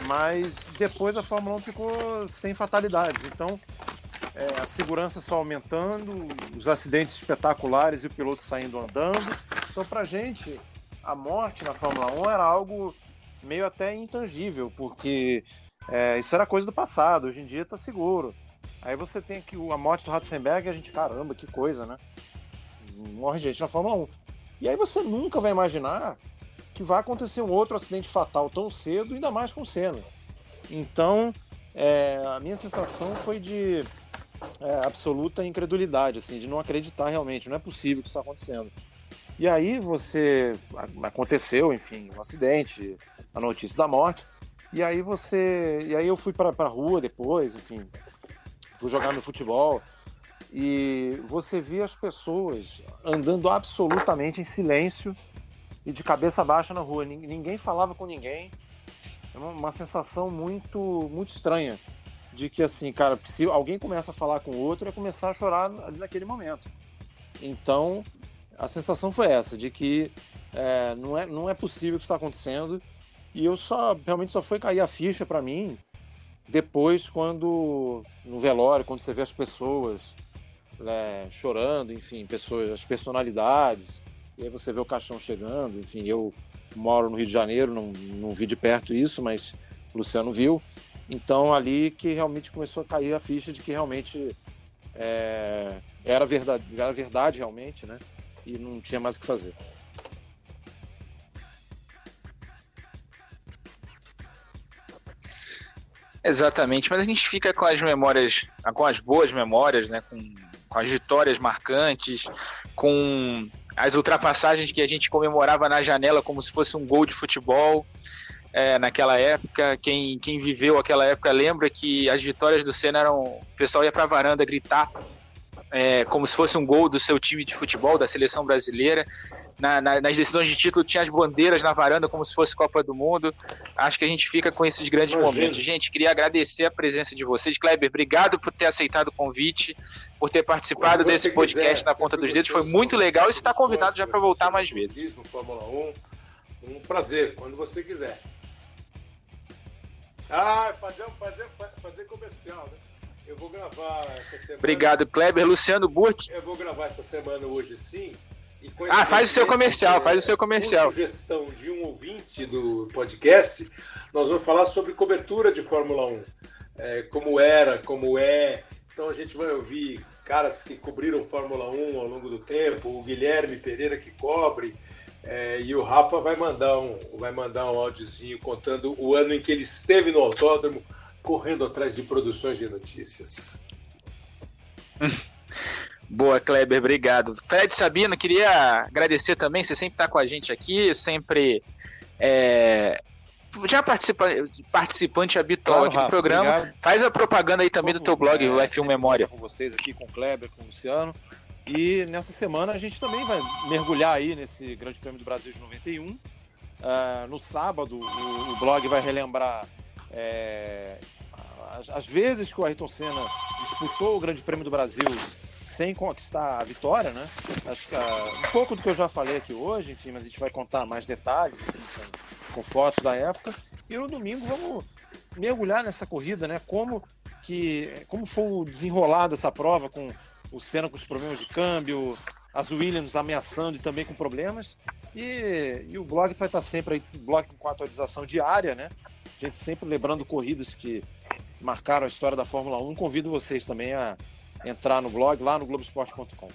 Mas depois a Fórmula 1 ficou sem fatalidades. Então, é, a segurança só aumentando, os acidentes espetaculares e o piloto saindo andando. Então, pra gente, a morte na Fórmula 1 era algo meio até intangível, porque é, isso era coisa do passado, hoje em dia tá seguro. Aí você tem aqui a morte do Ratzenberg e a gente, caramba, que coisa, né? Morre gente na Fórmula 1. E aí você nunca vai imaginar que vai acontecer um outro acidente fatal tão cedo, ainda mais com o Senna. Então, é, a minha sensação foi de é, absoluta incredulidade, assim, de não acreditar realmente, não é possível que isso está acontecendo. E aí você aconteceu, enfim, um acidente, a notícia da morte. E aí você, e aí eu fui para a rua depois, enfim, fui jogar no futebol e você via as pessoas andando absolutamente em silêncio e de cabeça baixa na rua. Ninguém falava com ninguém. É uma, sensação muito, muito estranha de que assim, cara, se alguém começa a falar com o outro, é começar a chorar ali naquele momento. Então, a sensação foi essa, de que é, não, é, não é possível o que está acontecendo. E eu só, realmente só foi cair a ficha para mim depois, quando, no velório, quando você vê as pessoas é, chorando, enfim, pessoas, as personalidades, e aí você vê o caixão chegando, enfim, eu moro no Rio de Janeiro, não, não vi de perto isso, mas o Luciano viu. Então ali que realmente começou a cair a ficha de que realmente é, era, verdade, era verdade realmente, né? E não tinha mais o que fazer. Exatamente, mas a gente fica com as memórias, com as boas memórias, né? Com, com as vitórias marcantes, com as ultrapassagens que a gente comemorava na janela como se fosse um gol de futebol. É, naquela época, quem, quem viveu aquela época lembra que as vitórias do Senna eram. O pessoal ia para a varanda gritar é, como se fosse um gol do seu time de futebol, da seleção brasileira. Na, na, nas decisões de título tinha as bandeiras na varanda como se fosse Copa do Mundo. Acho que a gente fica com esses grandes Imagina. momentos. Gente, queria agradecer a presença de vocês. Kleber, obrigado por ter aceitado o convite, por ter participado desse podcast quiser, na ponta dos dedos. Foi muito legal e você está convidado já para voltar mais vezes. Fórmula 1, um prazer, quando você quiser. Ah, fazer, fazer, fazer comercial, né? Eu vou gravar essa semana. Obrigado, Kleber. Luciano Burke. Eu vou gravar essa semana hoje sim. Ah, faz o seu comercial, faz o seu comercial. Sugestão de um ouvinte do podcast, nós vamos falar sobre cobertura de Fórmula 1. É, como era, como é. Então a gente vai ouvir caras que cobriram Fórmula 1 ao longo do tempo, o Guilherme Pereira que cobre, é, e o Rafa vai mandar um, vai mandar um áudiozinho contando o ano em que ele esteve no autódromo correndo atrás de produções de notícias. Boa, Kleber, obrigado. Fred Sabino, queria agradecer também, você sempre está com a gente aqui, sempre é, já participa, participante habitual claro, aqui Rafa, do programa. Obrigado. Faz a propaganda aí também do teu blog, o F1 Memória. Com vocês aqui, com o Kleber, com o Luciano. E nessa semana a gente também vai mergulhar aí nesse Grande Prêmio do Brasil de 91. Uh, ah, no sábado, o, o blog vai relembrar é, as, as, vezes que o Ayrton Senna disputou o Grande Prêmio do Brasil sem conquistar a vitória, né? Acho que uh, um pouco do que eu já falei aqui hoje, enfim, mas a gente vai contar mais detalhes enfim, com, com, fotos da época. E no domingo vamos mergulhar nessa corrida, né? Como que como foi o dessa prova com o Senna com os problemas de câmbio, as Williams ameaçando e também com problemas. E, e o blog vai estar sempre aí, blog com atualização diária, né? A gente sempre lembrando corridas que marcaram a história da Fórmula 1. Convido vocês também a entrar no blog lá no Globoesporte.com.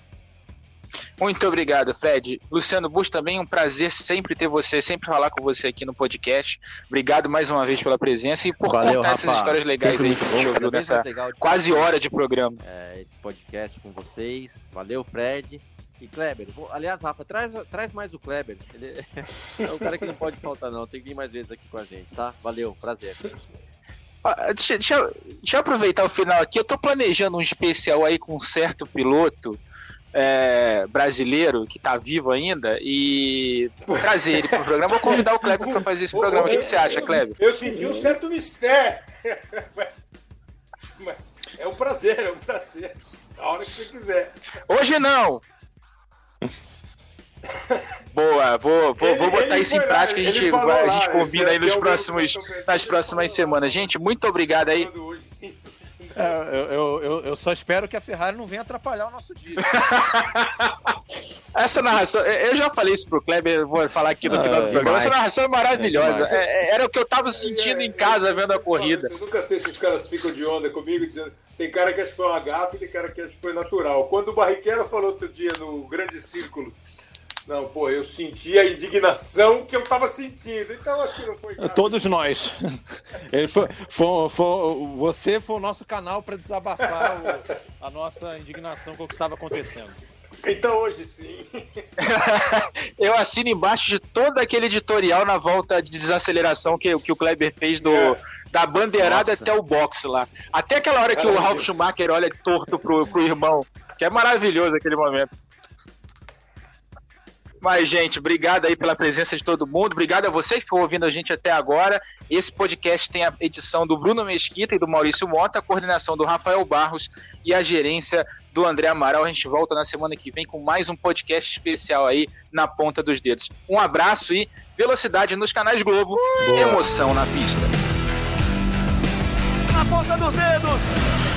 Muito obrigado, Fred. Luciano Bush, também um prazer sempre ter você, sempre falar com você aqui no podcast. Obrigado mais uma vez pela presença e por Valeu, contar Rafa. essas histórias legais aí que a gente ouviu nessa quase hora de programa. É, esse podcast com vocês. Valeu, Fred. E Kleber, aliás, Rafa, traz, traz mais o Kleber. Ele é um cara que não pode faltar, não. Tem que vir mais vezes aqui com a gente, tá? Valeu, prazer. Deixa, deixa, deixa, eu aproveitar o final aqui. Eu tô planejando um especial aí com um certo piloto é, brasileiro que tá vivo ainda e trazer ele pro programa. Vou convidar o Kleber para fazer esse programa. O que, que, você acha, Kleber? Eu senti um certo mistério. Mas, mas é um prazer, é um prazer. A hora que você quiser. Hoje não! Boa, vou, vou, vou botar isso em prática. A gente, a gente combina aí nos próximos, nas próximas semanas. Gente, muito obrigado aí. É, eu, eu, eu, só espero que a Ferrari não venha atrapalhar o nosso dia. Essa narração, eu já falei isso pro Kleber, vou falar aqui no final do programa. Essa narração é maravilhosa. É, é, era o que eu tava sentindo em casa vendo a corrida. Eu nunca sei se os caras ficam de onda comigo dizendo. Tem cara que acha que foi uma gafe, tem cara que acha que foi natural. Quando o Barrichello falou outro dia no Grande Círculo não, pô, eu senti a indignação que eu tava sentindo. Então aqui não foi. Nada. Todos nós. Ele foi, foi, foi, você foi o nosso canal para desabafar o, a nossa indignação com o que estava acontecendo. Então hoje sim. eu assino embaixo de todo aquele editorial na volta de desaceleração que, que o Kleber fez do, é. da bandeirada Nossa. até o box lá. Até aquela hora que o Ralf Schumacher olha torto pro, pro irmão. Que é maravilhoso aquele momento. Mas, gente, obrigado aí pela presença de todo mundo. Obrigado a você que ficou ouvindo a gente até agora. Esse podcast tem a edição do Bruno Mesquita e do Maurício Mota, a coordenação do Rafael Barros e a gerência do André Amaral. A gente volta na semana que vem com mais um podcast especial aí na ponta dos dedos. Um abraço e velocidade nos canais Globo, Boa. emoção na pista. Na ponta dos dedos!